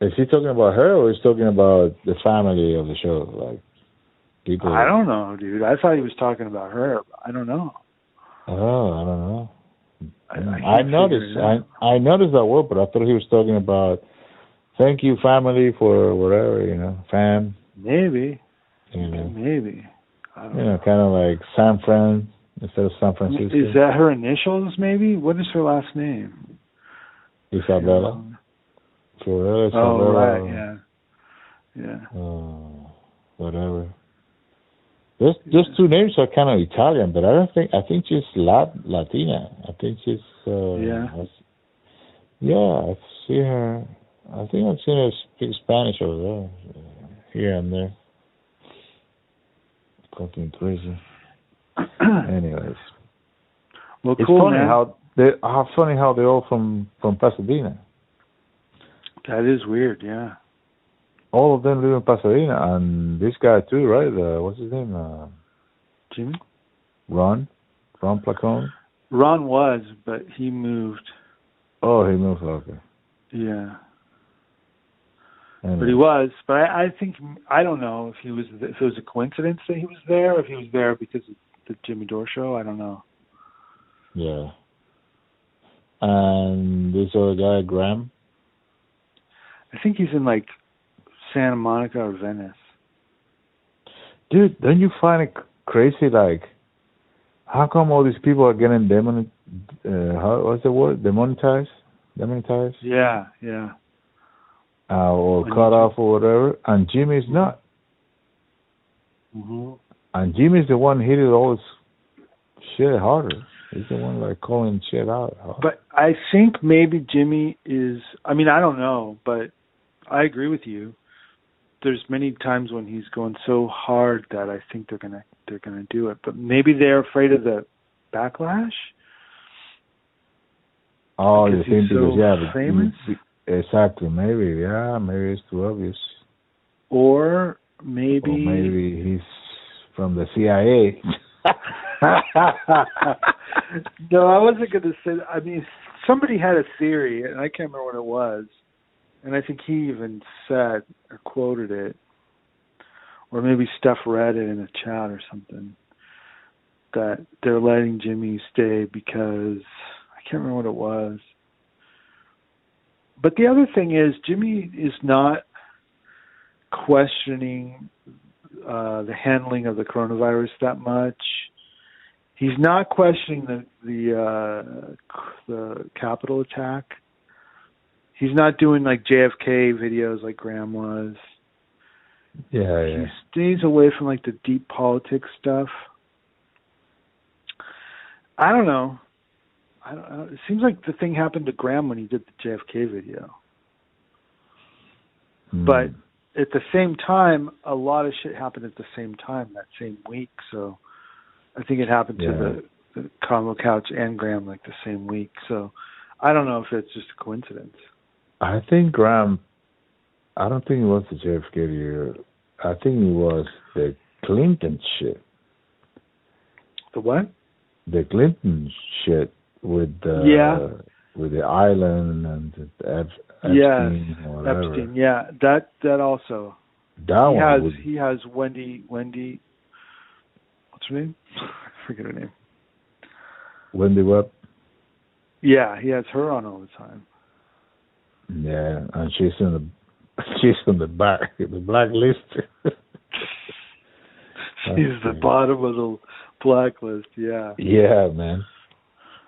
Is he talking about her or is he talking about the family of the show? Like people I don't know, dude. I thought he was talking about her. I don't know. Oh, I don't know. I, I, I noticed I I noticed that word, but I thought he was talking about thank you family for whatever, you know, fam. Maybe. You know. Maybe. You know, kind of like San Fran instead of San Francisco. Is that her initials maybe? What is her last name? Isabella. Um, Fiorella, oh Isabella. right, yeah. Yeah. Oh, whatever. Those those two names are kind of Italian, but I don't think I think she's Lat Latina. I think she's uh Yeah. I- yeah, I see her I think I've seen her speak Spanish over there. Here and there. Fucking crazy. Anyways. well, It's cool, funny man. how they how funny how they're all from from Pasadena. that is weird. Yeah. All of them live in Pasadena, and this guy too, right? Uh, what's his name? Uh, Jimmy. Ron, Ron Placone. Ron was, but he moved. Oh, he moved. Okay. Yeah. But he was. But I, I think I don't know if he was if it was a coincidence that he was there, or if he was there because of the Jimmy Dore show. I don't know. Yeah. And this other guy, Graham. I think he's in like Santa Monica or Venice. Dude, don't you find it crazy? Like, how come all these people are getting demon? Uh, how what's the word? Demonetized? Demonetized? Yeah, yeah. Uh, or cut off or whatever, and Jimmy's not. hmm And Jimmy's the one hit it all this shit harder. He's the one like calling shit out. But I think maybe Jimmy is. I mean, I don't know, but I agree with you. There's many times when he's going so hard that I think they're gonna they're gonna do it, but maybe they're afraid of the backlash. oh, because you think he's because so yeah, famous? Exactly. Maybe yeah, maybe it's too obvious. Or maybe, Or maybe he's from the CIA. no, I wasn't going to say. That. I mean, somebody had a theory, and I can't remember what it was, and I think he even said or quoted it, or maybe Steph read it in a chat or something. That they're letting Jimmy stay because I can't remember what it was. But the other thing is, Jimmy is not questioning uh, the handling of the coronavirus that much. He's not questioning the the uh, the Capitol attack. He's not doing like JFK videos like Graham was. yeah, He yeah. stays away from like the deep politics stuff. I don't know. I don't know. It seems like the thing happened to Graham when he did the JFK video. Hmm. But at the same time, a lot of shit happened at the same time that same week. So I think it happened Yeah. to the, the Combo Couch and Graham like the same week. So I don't know if it's just a coincidence. I think Graham I don't think it was the JFK year. I think it was the Clinton shit. The what? The Clinton shit with the Yeah. with the island and the Ep- Yes, Epstein or whatever. Epstein. Yeah, that that also. That he one has would, he has Wendy Wendy. What's her name? I forget her name. Wendy Webb. Yeah, he has her on all the time. Yeah, and she's in the she's on the back the blacklist. She's the bottom of the blacklist. Yeah, Yeah, man.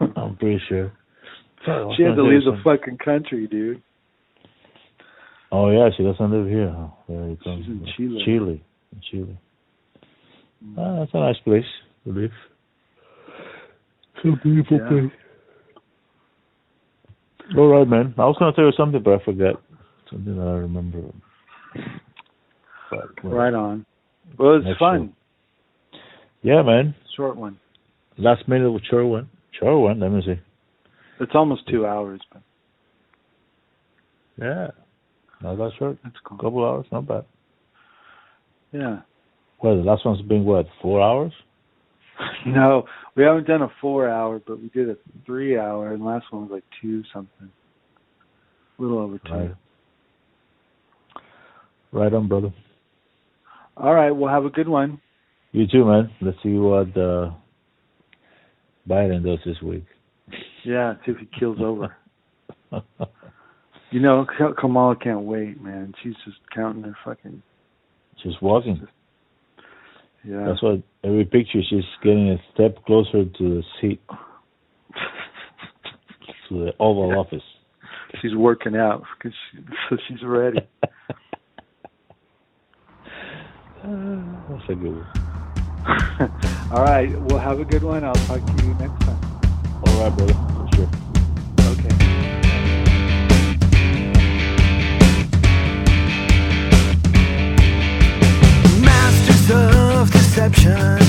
I'm pretty sure. she had to leave the fucking country, dude. Oh yeah, she doesn't live here. Huh? There you go. She's in Chile. Chile. In Chile. Ah, that's a nice place to live. So beautiful Yeah. place. All right, man. I was gonna tell you something, but I forgot something that I remember. But, well, Right on. Well, it's fun. Yeah, man. Short one. Last minute short one. Short one. Let me see. It's almost two hours, but Yeah. Not that short. that's cool. Couple hours. Not bad. Yeah. Well, the last one's been what? Four hours. No, we haven't done a four hour, but we did a three hour, and last one was like two something. A little over two. Right. Right on, brother. All right, well, have a good one. You too, man. Let's see what uh, Biden does this week. Yeah, see if he kills over. You know, Ka- Kamala can't wait, man. She's just counting her fucking. She's walking. Yeah. That's what every picture she's getting a step closer to the seat, to the Oval Office. She's working out because she, so she's ready. That's a good one. All right. Well, have a good one. I'll talk to you next time. All right, brother. For sure. Okay. Masters of deception.